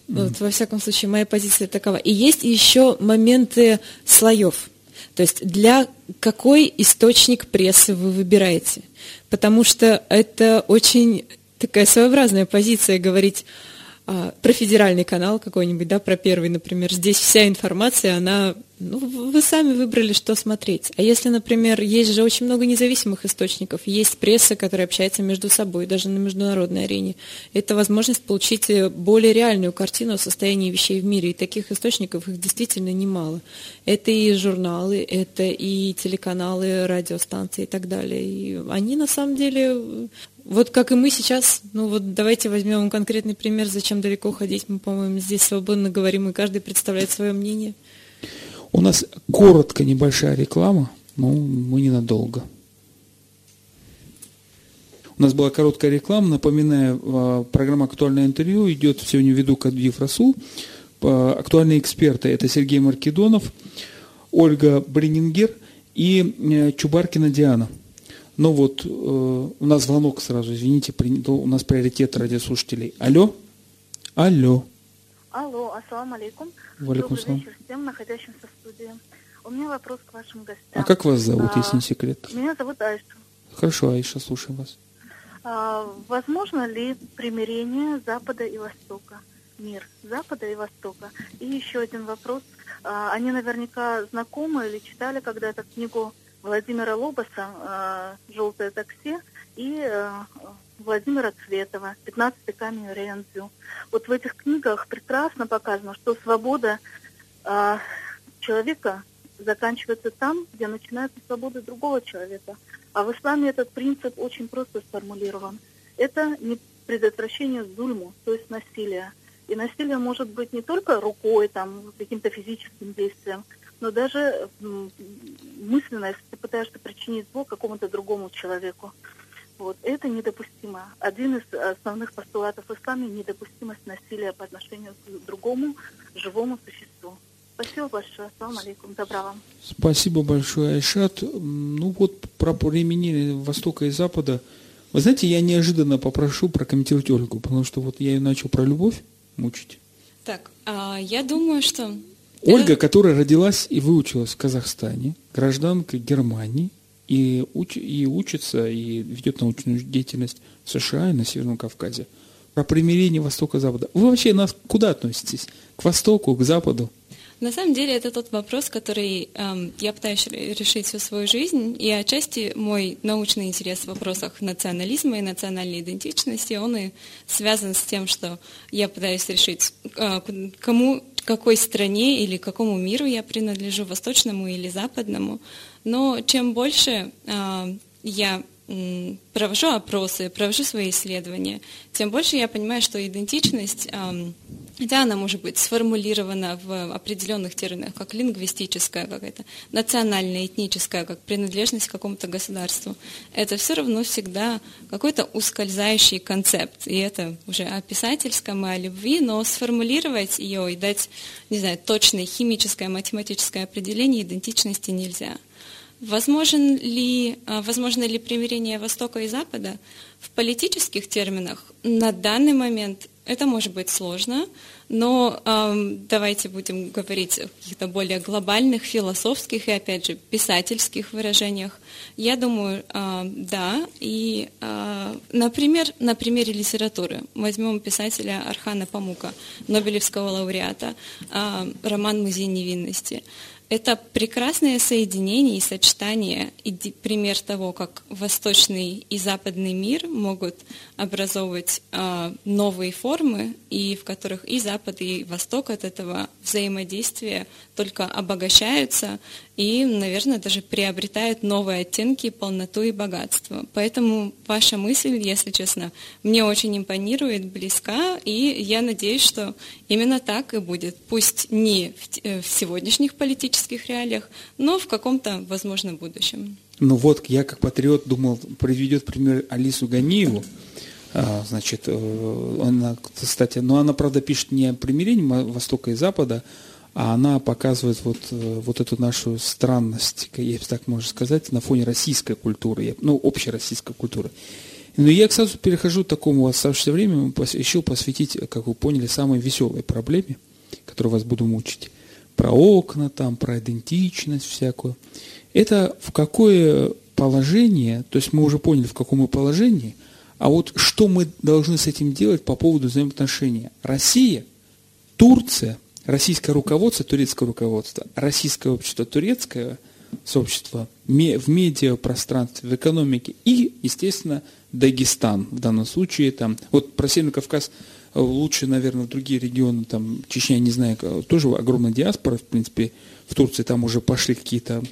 Mm. Вот, во всяком случае, моя позиция такова. И есть еще моменты слоев. То есть для какой источник прессы вы выбираете? Потому что это очень такая своеобразная позиция говорить, а, про федеральный канал какой-нибудь, да, про первый, например, здесь вся информация, она, ну, вы сами выбрали, что смотреть. А если, например, есть же очень много независимых источников, есть пресса, которая общается между собой, даже на международной арене, это возможность получить э, более реальную картину о состоянии вещей в мире, и таких источников их действительно немало. Это и журналы, это и телеканалы, радиостанции и так далее. И они на самом деле вот как и мы сейчас, ну вот давайте возьмем конкретный пример, зачем далеко ходить. Мы, по-моему, здесь свободно говорим, и каждый представляет свое мнение. У нас коротко небольшая реклама, но мы ненадолго. У нас была короткая реклама, напоминаю, а, программа «Актуальное интервью» идет сегодня веду Кадвиев Расул. Актуальные эксперты – это Сергей Маркедонов, Ольга Бринингер и э, Чубаркина Диана – ну вот, э, у нас звонок сразу, извините, при, у нас приоритет радиослушателей. Алло? Алло. Алло, ассаламу алейкум. Валикум Добрый вечер всем находящимся в студии. У меня вопрос к вашим гостям. А как вас зовут, а, если не секрет? Меня зовут Айша. Хорошо, Айша, слушаем вас. А, возможно ли примирение Запада и Востока? Мир Запада и Востока. И еще один вопрос. А, они наверняка знакомы или читали когда-то книгу Владимира Лобоса «Желтое такси» и э, Владимира Цветова «15 камень Рензю». Вот в этих книгах прекрасно показано, что свобода э, человека заканчивается там, где начинается свобода другого человека. А в исламе этот принцип очень просто сформулирован. Это не предотвращение зульму, то есть насилия. И насилие может быть не только рукой, там, каким-то физическим действием, но даже мысленно, если ты пытаешься причинить зло какому-то другому человеку. Вот, это недопустимо. Один из основных постулатов ислама – недопустимость насилия по отношению к другому живому существу. Спасибо большое. Ассаламу алейкум. Добра вам. Спасибо большое, Айшат. Ну вот про применение Востока и Запада. Вы знаете, я неожиданно попрошу прокомментировать Ольгу, потому что вот я ее начал про любовь мучить. Так, а, я думаю, что Ольга, которая родилась и выучилась в Казахстане, гражданка Германии, и, уч, и учится, и ведет научную деятельность в США и на Северном Кавказе. Про примирение Востока-Запада. Вы вообще нас куда относитесь? К Востоку, к Западу? На самом деле это тот вопрос, который эм, я пытаюсь решить всю свою жизнь, и отчасти мой научный интерес в вопросах национализма и национальной идентичности, он и связан с тем, что я пытаюсь решить, э, кому, какой стране или какому миру я принадлежу, восточному или западному. Но чем больше э, я провожу опросы, провожу свои исследования, тем больше я понимаю, что идентичность Хотя она может быть сформулирована в определенных терминах, как лингвистическая какая-то, национальная, этническая, как принадлежность к какому-то государству. Это все равно всегда какой-то ускользающий концепт. И это уже о писательском, и о любви, но сформулировать ее и дать, не знаю, точное химическое, математическое определение идентичности нельзя. Возможен ли, а, возможно ли примирение Востока и Запада? В политических терминах на данный момент это может быть сложно, но э, давайте будем говорить о каких-то более глобальных, философских и, опять же, писательских выражениях. Я думаю, э, да. И, э, например, на примере литературы возьмем писателя Архана Памука, Нобелевского лауреата, э, роман «Музей невинности». Это прекрасное соединение и сочетание, и пример того, как восточный и западный мир могут образовывать э, новые формы, и в которых и Запад, и Восток от этого взаимодействия только обогащаются и, наверное, даже приобретают новые оттенки, полноту и богатство. Поэтому ваша мысль, если честно, мне очень импонирует, близка, и я надеюсь, что именно так и будет. Пусть не в, э, в сегодняшних политических реалиях, но в каком-то, возможно, будущем. Ну вот, я как патриот думал, приведет пример Алису Ганиеву, значит, э, она, кстати, но она, правда, пишет не о примирении Востока и Запада, а она показывает вот, э, вот эту нашу странность, если так можно сказать, на фоне российской культуры, ну, общей российской культуры. Но я сразу перехожу к такому оставшееся время, решил посвятить, как вы поняли, самой веселой проблеме, которую вас буду мучить. Про окна, там, про идентичность всякую. Это в какое положение, то есть мы уже поняли, в каком мы положении – а вот что мы должны с этим делать по поводу взаимоотношения? Россия, Турция, российское руководство, турецкое руководство, российское общество, турецкое сообщество в медиапространстве, в экономике и, естественно, Дагестан в данном случае. Там, вот про Северный Кавказ э, лучше, наверное, другие регионы, там, Чечня, не знаю, тоже огромная диаспора, в принципе, в Турции там уже пошли какие-то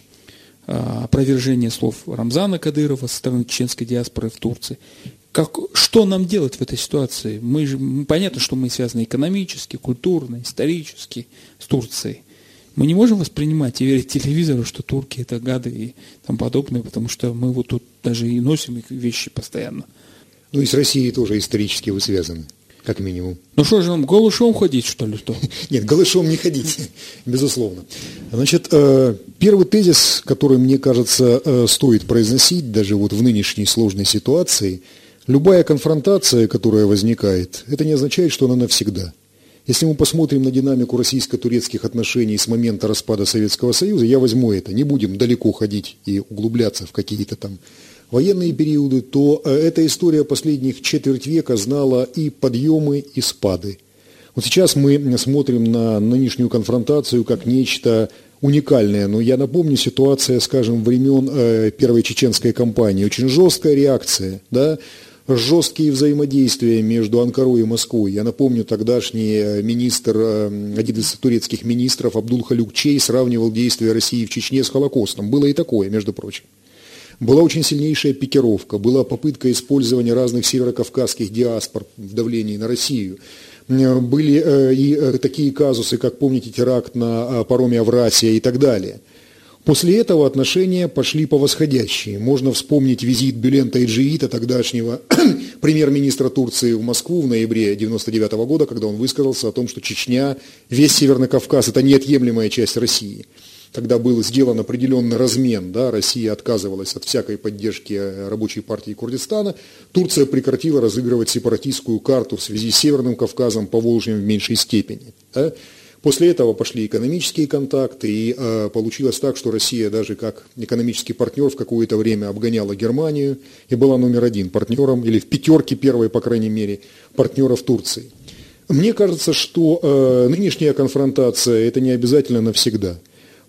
а, опровержения слов Рамзана Кадырова со стороны чеченской диаспоры в Турции. Как, что нам делать в этой ситуации? Мы же, понятно, что мы связаны экономически, культурно, исторически с Турцией. Мы не можем воспринимать и верить телевизору, что турки это гады и там подобное, потому что мы вот тут даже и носим их вещи постоянно. Ну и с Россией тоже исторически вы связаны, как минимум. Ну что же, нам голышом ходить, что ли? Что? Нет, голышом не ходить, безусловно. Значит, э, первый тезис, который, мне кажется, э, стоит произносить даже вот в нынешней сложной ситуации – Любая конфронтация, которая возникает, это не означает, что она навсегда. Если мы посмотрим на динамику российско-турецких отношений с момента распада Советского Союза, я возьму это, не будем далеко ходить и углубляться в какие-то там военные периоды, то э, эта история последних четверть века знала и подъемы, и спады. Вот сейчас мы смотрим на нынешнюю конфронтацию как нечто уникальное. Но я напомню, ситуация, скажем, времен э, первой чеченской кампании. Очень жесткая реакция, да, жесткие взаимодействия между Анкарой и Москвой. Я напомню, тогдашний э, министр, э, один из турецких министров Абдул Халюк Чей сравнивал действия России в Чечне с Холокостом. Было и такое, между прочим. Была очень сильнейшая пикировка, была попытка использования разных северокавказских диаспор в давлении на Россию. Были э, и такие казусы, как, помните, теракт на пароме Аврасия и так далее – После этого отношения пошли по восходящей. Можно вспомнить визит Бюлента Иджиита, тогдашнего премьер-министра Турции в Москву в ноябре 1999 года, когда он высказался о том, что Чечня, весь Северный Кавказ – это неотъемлемая часть России. Когда был сделан определенный размен, да, Россия отказывалась от всякой поддержки рабочей партии Курдистана, Турция прекратила разыгрывать сепаратистскую карту в связи с Северным Кавказом, по Волжьем в меньшей степени. Да. После этого пошли экономические контакты, и э, получилось так, что Россия даже как экономический партнер в какое-то время обгоняла Германию и была номер один партнером, или в пятерке первой, по крайней мере, партнеров Турции. Мне кажется, что э, нынешняя конфронтация – это не обязательно навсегда.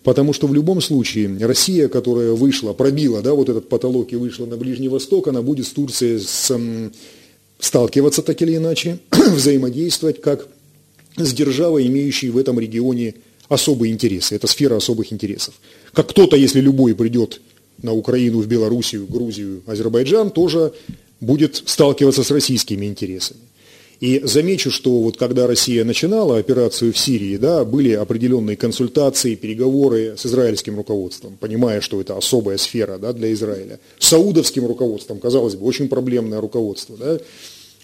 Потому что в любом случае Россия, которая вышла, пробила да, вот этот потолок и вышла на Ближний Восток, она будет с Турцией с, сталкиваться так или иначе, взаимодействовать как с державой, имеющей в этом регионе особые интересы. Это сфера особых интересов. Как кто-то, если любой придет на Украину, в Белоруссию, Грузию, Азербайджан, тоже будет сталкиваться с российскими интересами. И замечу, что вот когда Россия начинала операцию в Сирии, да, были определенные консультации, переговоры с израильским руководством, понимая, что это особая сфера да, для Израиля. С саудовским руководством, казалось бы, очень проблемное руководство. Да.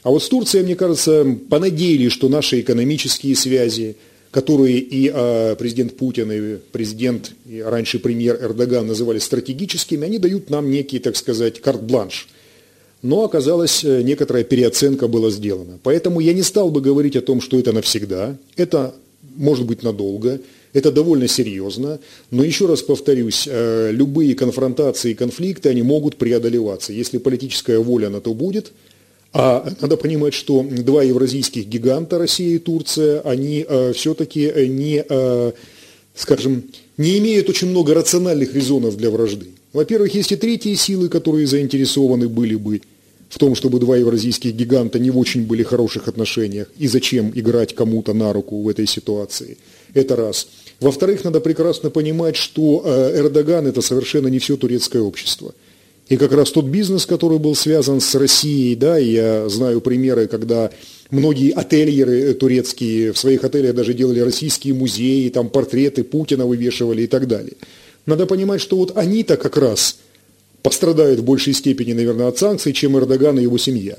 А вот с Турцией, мне кажется, понадеялись, что наши экономические связи, которые и э, президент Путин, и президент, и раньше премьер Эрдоган называли стратегическими, они дают нам некий, так сказать, карт-бланш. Но оказалось, э, некоторая переоценка была сделана. Поэтому я не стал бы говорить о том, что это навсегда. Это может быть надолго. Это довольно серьезно, но еще раз повторюсь, э, любые конфронтации и конфликты, они могут преодолеваться. Если политическая воля на то будет – а надо понимать, что два евразийских гиганта, Россия и Турция, они э, все-таки не, э, скажем, не имеют очень много рациональных резонов для вражды. Во-первых, есть и третьи силы, которые заинтересованы были бы в том, чтобы два евразийских гиганта не в очень были хороших отношениях, и зачем играть кому-то на руку в этой ситуации. Это раз. Во-вторых, надо прекрасно понимать, что э, Эрдоган – это совершенно не все турецкое общество – и как раз тот бизнес, который был связан с Россией, да, я знаю примеры, когда многие отельеры турецкие в своих отелях даже делали российские музеи, там портреты Путина вывешивали и так далее. Надо понимать, что вот они-то как раз пострадают в большей степени, наверное, от санкций, чем Эрдоган и его семья.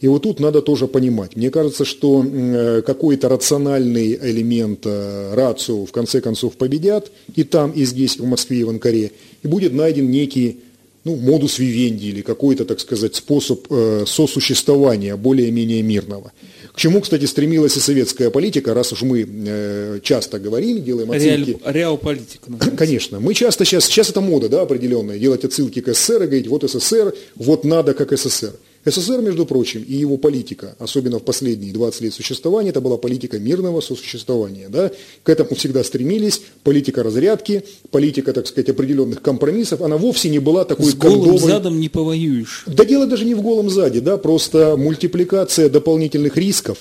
И вот тут надо тоже понимать. Мне кажется, что э, какой-то рациональный элемент э, рацию в конце концов победят и там, и здесь, в Москве, и в Анкаре, и будет найден некий ну, модус вивенди или какой-то, так сказать, способ э, сосуществования более-менее мирного. К чему, кстати, стремилась и советская политика, раз уж мы э, часто говорим, делаем отсылки. Реал-политика. Конечно. Мы часто сейчас, сейчас это мода, да, определенная, делать отсылки к СССР и говорить, вот СССР, вот надо как СССР. СССР, между прочим, и его политика, особенно в последние 20 лет существования, это была политика мирного сосуществования. Да? К этому всегда стремились. Политика разрядки, политика, так сказать, определенных компромиссов, она вовсе не была такой С голым кондовой... задом не повоюешь. Да дело даже не в голом заде, да, просто мультипликация дополнительных рисков,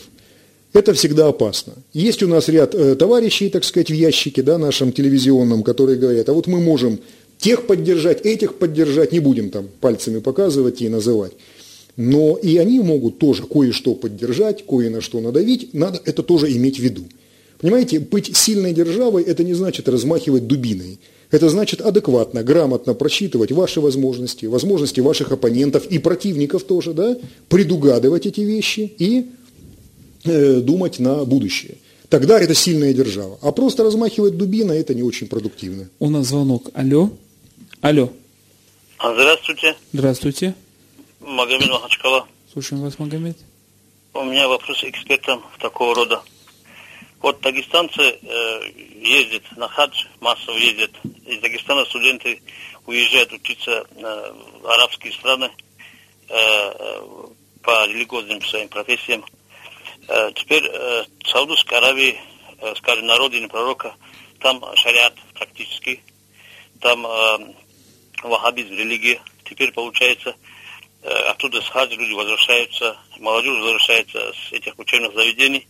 это всегда опасно. Есть у нас ряд э, товарищей, так сказать, в ящике, да, нашем телевизионном, которые говорят, а вот мы можем тех поддержать, этих поддержать, не будем там пальцами показывать и называть. Но и они могут тоже кое-что поддержать, кое на что надавить, надо это тоже иметь в виду. Понимаете, быть сильной державой – это не значит размахивать дубиной. Это значит адекватно, грамотно просчитывать ваши возможности, возможности ваших оппонентов и противников тоже, да, предугадывать эти вещи и э, думать на будущее. Тогда это сильная держава. А просто размахивать дубиной – это не очень продуктивно. У нас звонок. Алло. Алло. Здравствуйте. Здравствуйте. Магомед Махачкала. Слушаем вас, Магомед. У меня вопрос экспертам такого рода. Вот дагестанцы э, ездят на хадж, массово ездят. Из Дагестана студенты уезжают учиться э, в арабские страны э, э, по религиозным своим профессиям. Э, теперь э, в Саудовской Аравии, э, скажем, на родине пророка, там шариат практически, там э, ваххабизм, религия. Теперь получается, оттуда с люди возвращаются, молодежь возвращается с этих учебных заведений.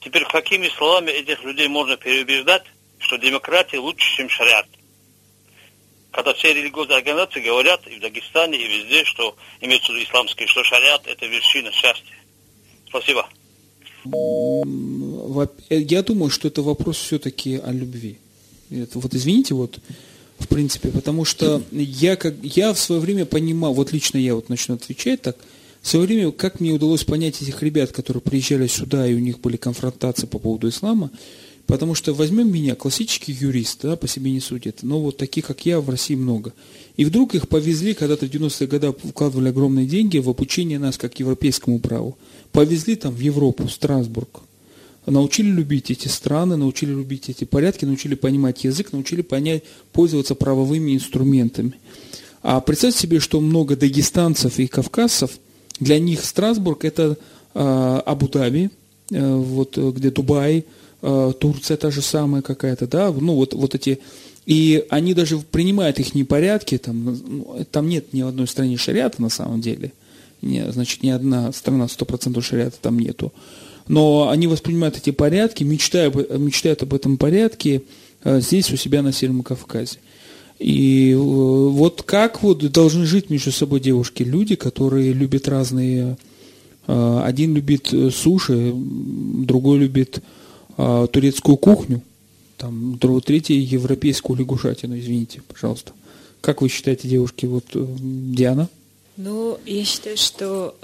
Теперь какими словами этих людей можно переубеждать, что демократия лучше, чем шариат? Когда все религиозные организации говорят и в Дагестане, и везде, что имеется в виду исламский, что шариат – это вершина счастья. Спасибо. Я думаю, что это вопрос все-таки о любви. Это, вот извините, вот в принципе, потому что я, как, я в свое время понимал, вот лично я вот начну отвечать так, в свое время, как мне удалось понять этих ребят, которые приезжали сюда, и у них были конфронтации по поводу ислама, потому что возьмем меня, классический юрист, да, по себе не судят, но вот таких, как я, в России много. И вдруг их повезли, когда-то в 90-е годы вкладывали огромные деньги в обучение нас как европейскому праву. Повезли там в Европу, в Страсбург, научили любить эти страны, научили любить эти порядки, научили понимать язык, научили понять, пользоваться правовыми инструментами. А представьте себе, что много дагестанцев и кавказцев, для них Страсбург это э, Абу-Даби, э, вот где Дубай, э, Турция та же самая какая-то, да, ну вот, вот эти. И они даже принимают их непорядки, там, ну, там нет ни одной стране шариата на самом деле, не, значит, ни одна страна 100% шариата там нету но они воспринимают эти порядки, мечтают, мечтают об этом порядке э, здесь, у себя на Северном Кавказе. И э, вот как вот должны жить между собой девушки, люди, которые любят разные Э, один любит суши, другой любит турецкую кухню, там, третий европейскую лягушатину, извините, пожалуйста. Как вы считаете, девушки, вот Диана? Ну, я считаю, что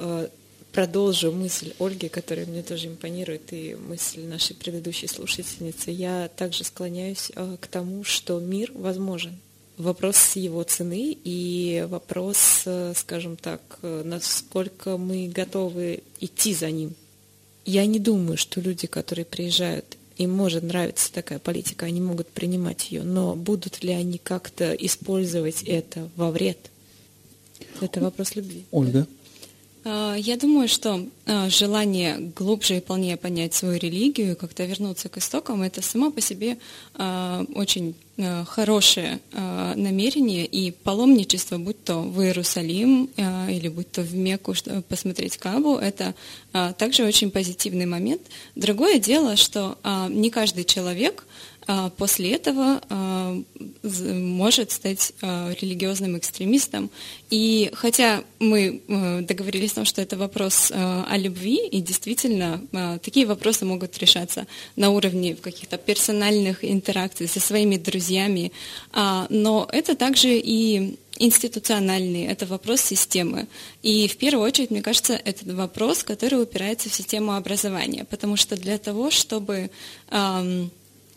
продолжу мысль Ольги, которая мне тоже импонирует, и мысль нашей предыдущей слушательницы. Я также склоняюсь к тому, что мир возможен вопрос его цены и вопрос, э, скажем так, э, насколько мы готовы идти за ним. Я не думаю, что люди, которые приезжают, им может нравиться такая политика, они могут принимать ее, но будут ли они как-то использовать это во вред? Это вопрос любви. Ольга? А, я думаю, что а, желание глубже и полнее понять свою религию как-то вернуться к истокам, это само по себе а, очень хорошее намерение и паломничество, будь то в Иерусалим или будь то в Мекку, посмотреть Кабу, это также очень позитивный момент. Другое дело, что не каждый человек а, после этого а, может стать а, религиозным экстремистом. И хотя мы договорились о том, что это вопрос о любви, и действительно такие вопросы могут решаться на уровне каких-то персональных интеракций со своими друзьями, но это также и институциональный, это вопрос системы. И в первую очередь, мне кажется, это вопрос, который упирается в систему образования, потому что для того, чтобы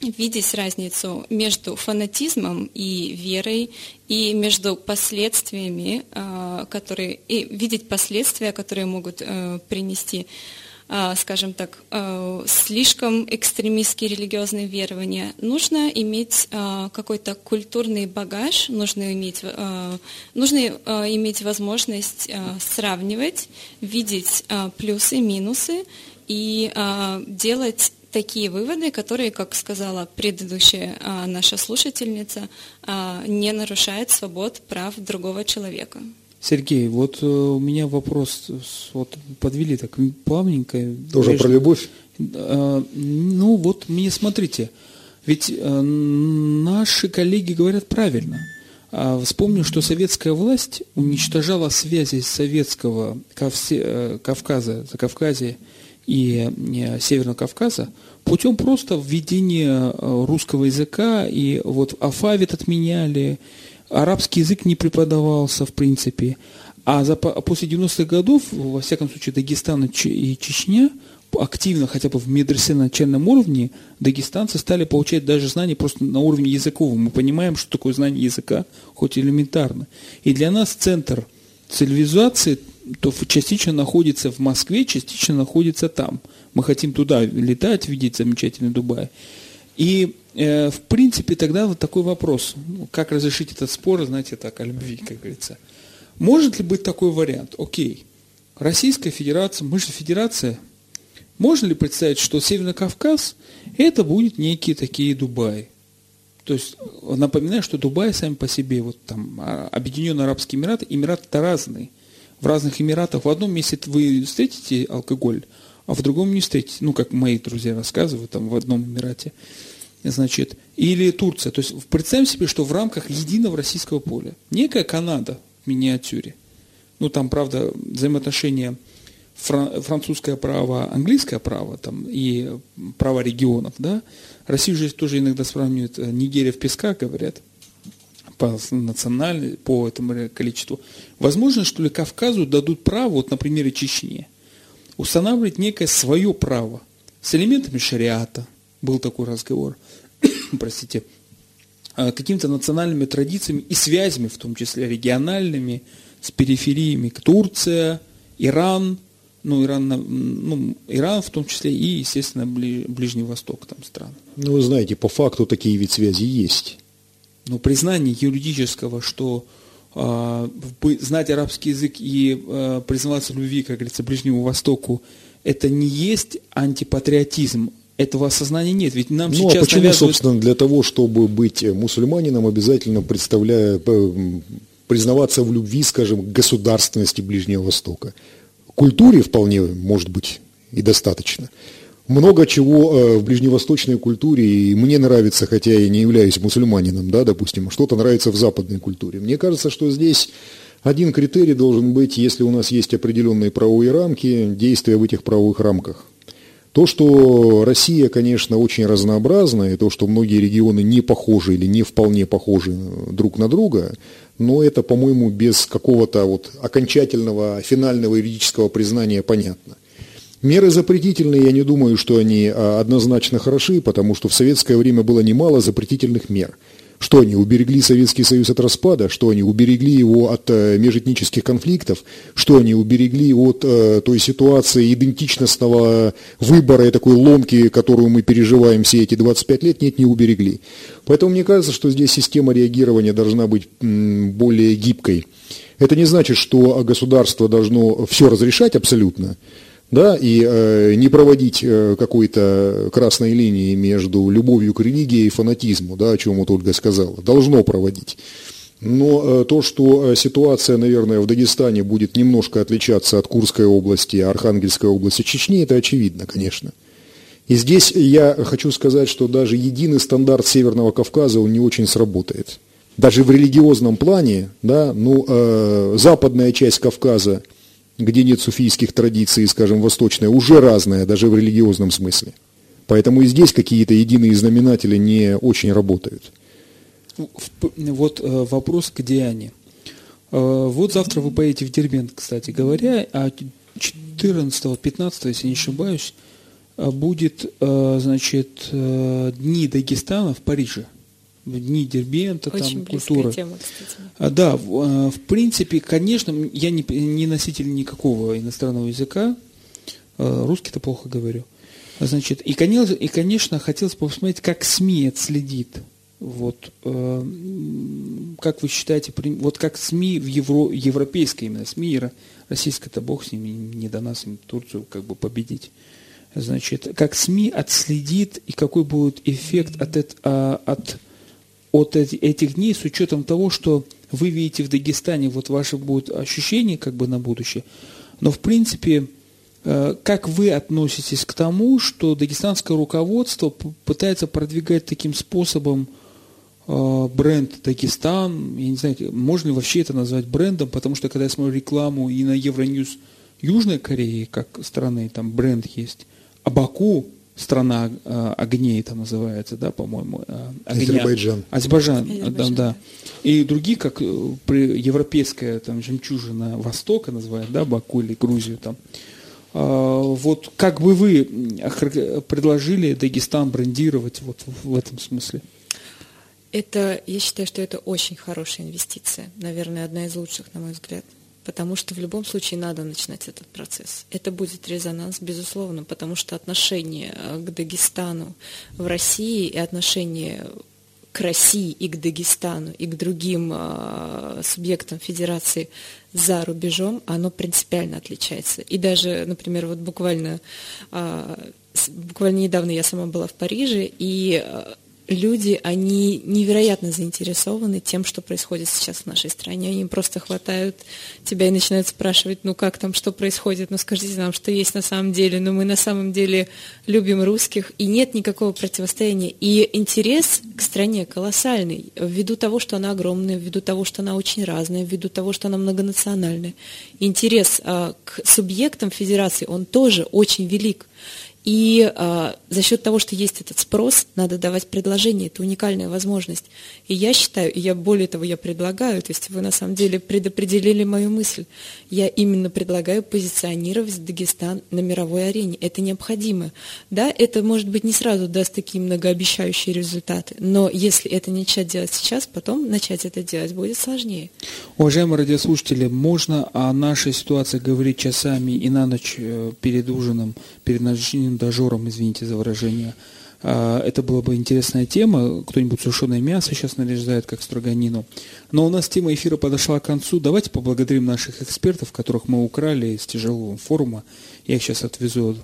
видеть разницу между фанатизмом и верой, и между последствиями, а, которые, и видеть последствия, которые могут э, принести, а, скажем так, э, слишком экстремистские религиозные верования, нужно иметь а, какой-то культурный багаж, нужно иметь, нужно иметь возможность сравнивать, видеть плюсы, минусы и делать такие выводы, которые, как сказала предыдущая а, наша слушательница, а, не нарушают свобод прав другого человека. Сергей, вот э, у меня вопрос, вот подвели так плавненько. Тоже прежде. про любовь? Э, ну вот мне смотрите, ведь э, наши коллеги говорят правильно. А вспомню, что советская власть уничтожала связи Советского Кавказа, Закавказья и Северного Кавказа путем просто введения э, русского языка, и вот алфавит отменяли, арабский язык не преподавался в принципе. А за, после 90-х годов, во всяком случае, Дагестан и Чечня активно, хотя бы в медресе на начальном уровне, дагестанцы стали получать даже знания просто на уровне языковом. Мы понимаем, что такое знание языка, хоть элементарно. И для нас центр цивилизации то частично находится в Москве, частично находится там. Мы хотим туда летать, видеть замечательный Дубай. И, э, в принципе, тогда вот такой вопрос, ну, как разрешить этот спор, знаете, так, о любви, как говорится. Может ли быть такой вариант? Окей, Российская Федерация, мы же федерация, можно ли представить, что Северный Кавказ это будет некие такие Дубаи? То есть, напоминаю, что Дубай сами по себе, вот там, а, Объединенные Арабские Эмираты, Эмираты-то разные в разных Эмиратах в одном месте вы встретите алкоголь, а в другом не встретите. Ну, как мои друзья рассказывают, там в одном Эмирате. Значит, или Турция. То есть представим себе, что в рамках единого российского поля некая Канада в миниатюре. Ну, там, правда, взаимоотношения французское право, английское право там, и право регионов. Да? Россию же тоже иногда сравнивают, э, Нигерия в песках, говорят по национальной, по этому количеству. Возможно, что ли Кавказу дадут право, вот на примере Чечни, устанавливать некое свое право с элементами шариата, был такой разговор, простите, а, какими-то национальными традициями и связями, в том числе региональными, с перифериями. Турция, Иран, ну, Иран, ну, Иран в том числе и, естественно, Ближний Восток там стран. Ну, вы знаете, по факту такие вид связи есть но признание юридического, что э, знать арабский язык и э, признаваться в любви, как говорится, Ближнему Востоку, это не есть антипатриотизм. Этого осознания нет. Ведь нам ну, а сейчас а почему, навязывают... собственно, для того, чтобы быть мусульманином, обязательно представляя, признаваться в любви, скажем, государственности Ближнего Востока? Культуре вполне может быть и достаточно много чего э, в ближневосточной культуре, и мне нравится, хотя я не являюсь мусульманином, да, допустим, что-то нравится в западной культуре. Мне кажется, что здесь Один критерий должен быть, если у нас есть определенные правовые рамки, действия в этих правовых рамках. То, что Россия, конечно, очень разнообразна, и то, что многие регионы не похожи или не вполне похожи друг на друга, но это, по-моему, без какого-то вот окончательного финального юридического признания понятно. Меры запретительные, я не думаю, что они а, однозначно хороши, потому что в советское время было немало запретительных мер – что они уберегли Советский Союз от распада, что они уберегли его от э, межэтнических конфликтов, что они уберегли от э, той ситуации идентичностного выбора и такой ломки, которую мы переживаем все эти 25 лет, нет, не уберегли. Поэтому мне кажется, что здесь система реагирования должна быть м, более гибкой. Это не значит, что государство должно все разрешать абсолютно, да, и э, не проводить э, какой-то красной линии между любовью к религии и фанатизму, да, о чем вот Ольга сказала, должно проводить. Но э, то, что э, ситуация, наверное, в Дагестане будет немножко отличаться от Курской области, Архангельской области, Чечни, это очевидно, конечно. И здесь я хочу сказать, что даже единый стандарт Северного Кавказа, он не очень сработает. Даже в религиозном плане, да, ну, э, западная часть Кавказа – где нет суфийских традиций, скажем, восточная, уже разная, даже в религиозном смысле. Поэтому и здесь какие-то единые знаменатели не очень работают. Вот э, вопрос, где они. Э, вот завтра вы поедете в Дербент, кстати говоря, а 14-15, если не ошибаюсь, э, будет, значит, Дни Дагестана в Париже дни Дербента, Очень там культура. Тема, кстати. А, да, в, а, в принципе, конечно, я не, не носитель никакого иностранного языка, а, русский-то плохо говорю. Значит, и, конечно, и, конечно, хотелось бы посмотреть, как СМИ отследит. Вот, э, как вы считаете, вот как СМИ в Евро, европейской именно СМИ, российская-то бог с ними, не до нас им Турцию как бы победить. Значит, как СМИ отследит и какой будет эффект от, от от этих дней с учетом того, что вы видите в Дагестане, вот ваши будут ощущения как бы на будущее. Но в принципе, э, как вы относитесь к тому, что дагестанское руководство пытается продвигать таким способом э, бренд Дагестан, я не знаю, можно ли вообще это назвать брендом, потому что когда я смотрю рекламу и на Евроньюз Южной Кореи, как страны, там бренд есть, а Баку страна э, огней это называется, да, по-моему. Э, огня. Азербайджан. Азербайджан, Азербайджан. Да, да. И другие, как э, при, европейская там жемчужина Востока называют, да, Баку или Грузию там. А, вот как бы вы предложили Дагестан брендировать вот в этом смысле? Это, я считаю, что это очень хорошая инвестиция, наверное, одна из лучших, на мой взгляд потому что в любом случае надо начинать этот процесс. Это будет резонанс, безусловно, потому что отношение э, к Дагестану в России и отношение к России и к Дагестану и к другим э, субъектам Федерации за рубежом, оно принципиально отличается. И даже, например, вот буквально, э, буквально недавно я сама была в Париже, и э, люди, они невероятно заинтересованы тем, что происходит сейчас в нашей стране. Они просто хватают тебя и начинают спрашивать, ну как там, что происходит, ну скажите нам, что есть на самом деле. Ну мы на самом деле любим русских, и нет никакого противостояния. И интерес к стране колоссальный, ввиду того, что она огромная, ввиду того, что она очень разная, ввиду того, что она многонациональная. Интерес а, к субъектам федерации, он тоже очень велик. И э, за счет того, что есть этот спрос, надо давать предложение, это уникальная возможность. И я считаю, и я более того, я предлагаю, то есть вы на самом деле предопределили мою мысль, я именно предлагаю позиционировать Дагестан на мировой арене. Это необходимо. Да, это, может быть, не сразу даст такие многообещающие результаты, но если это начать делать сейчас, потом начать это делать будет сложнее. Уважаемые радиослушатели, можно о нашей ситуации говорить часами и на ночь э, перед ужином, перед ночным дожором, извините за выражение. А, это была бы интересная тема. Кто-нибудь сушеное мясо сейчас нарезает, как строганину. Но у нас тема эфира подошла к концу. Давайте поблагодарим наших экспертов, которых мы украли из тяжелого форума. Я их сейчас отвезу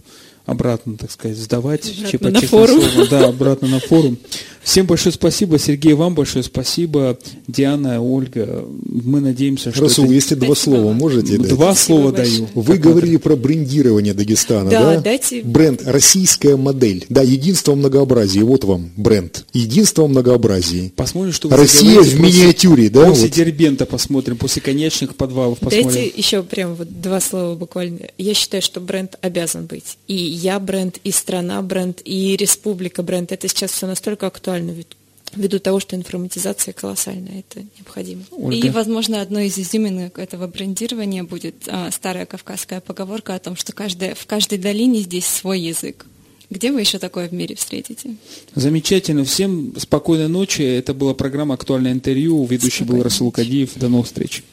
обратно, так сказать, сдавать. Обратно на форум. Слово. Да, обратно на форум. Всем большое спасибо. Сергей, вам большое спасибо. Диана, Ольга, мы надеемся, что... Расул, это... если два слова можете дать? Два слова большое. даю. Вы говорили про брендирование Дагестана, да? Да, дайте- Бренд «Российская модель». Да, единство в многообразии. Вот вам бренд. Единство в многообразии. Посмотрим, что вы Россия в после- миниатюре, да? После вот? Дербента посмотрим, после конечных подвалов посмотрим. Дайте еще прям вот два слова буквально. Я считаю, что бренд обязан быть. И я бренд, и страна бренд, и республика бренд. Это сейчас все настолько актуально ввиду- ввиду того, что информатизация колоссальная. Это необходимо. Ольга? И, возможно, одной из изюминок этого брендирования будет а, старая кавказская поговорка о том, что каждая, в каждой долине здесь свой язык. Где вы еще такое в мире встретите? Замечательно. Всем спокойной ночи. Это была программа «Актуальное интервью». Ведущий был Спокойной Расул ночи. Кадиев. До новых встреч.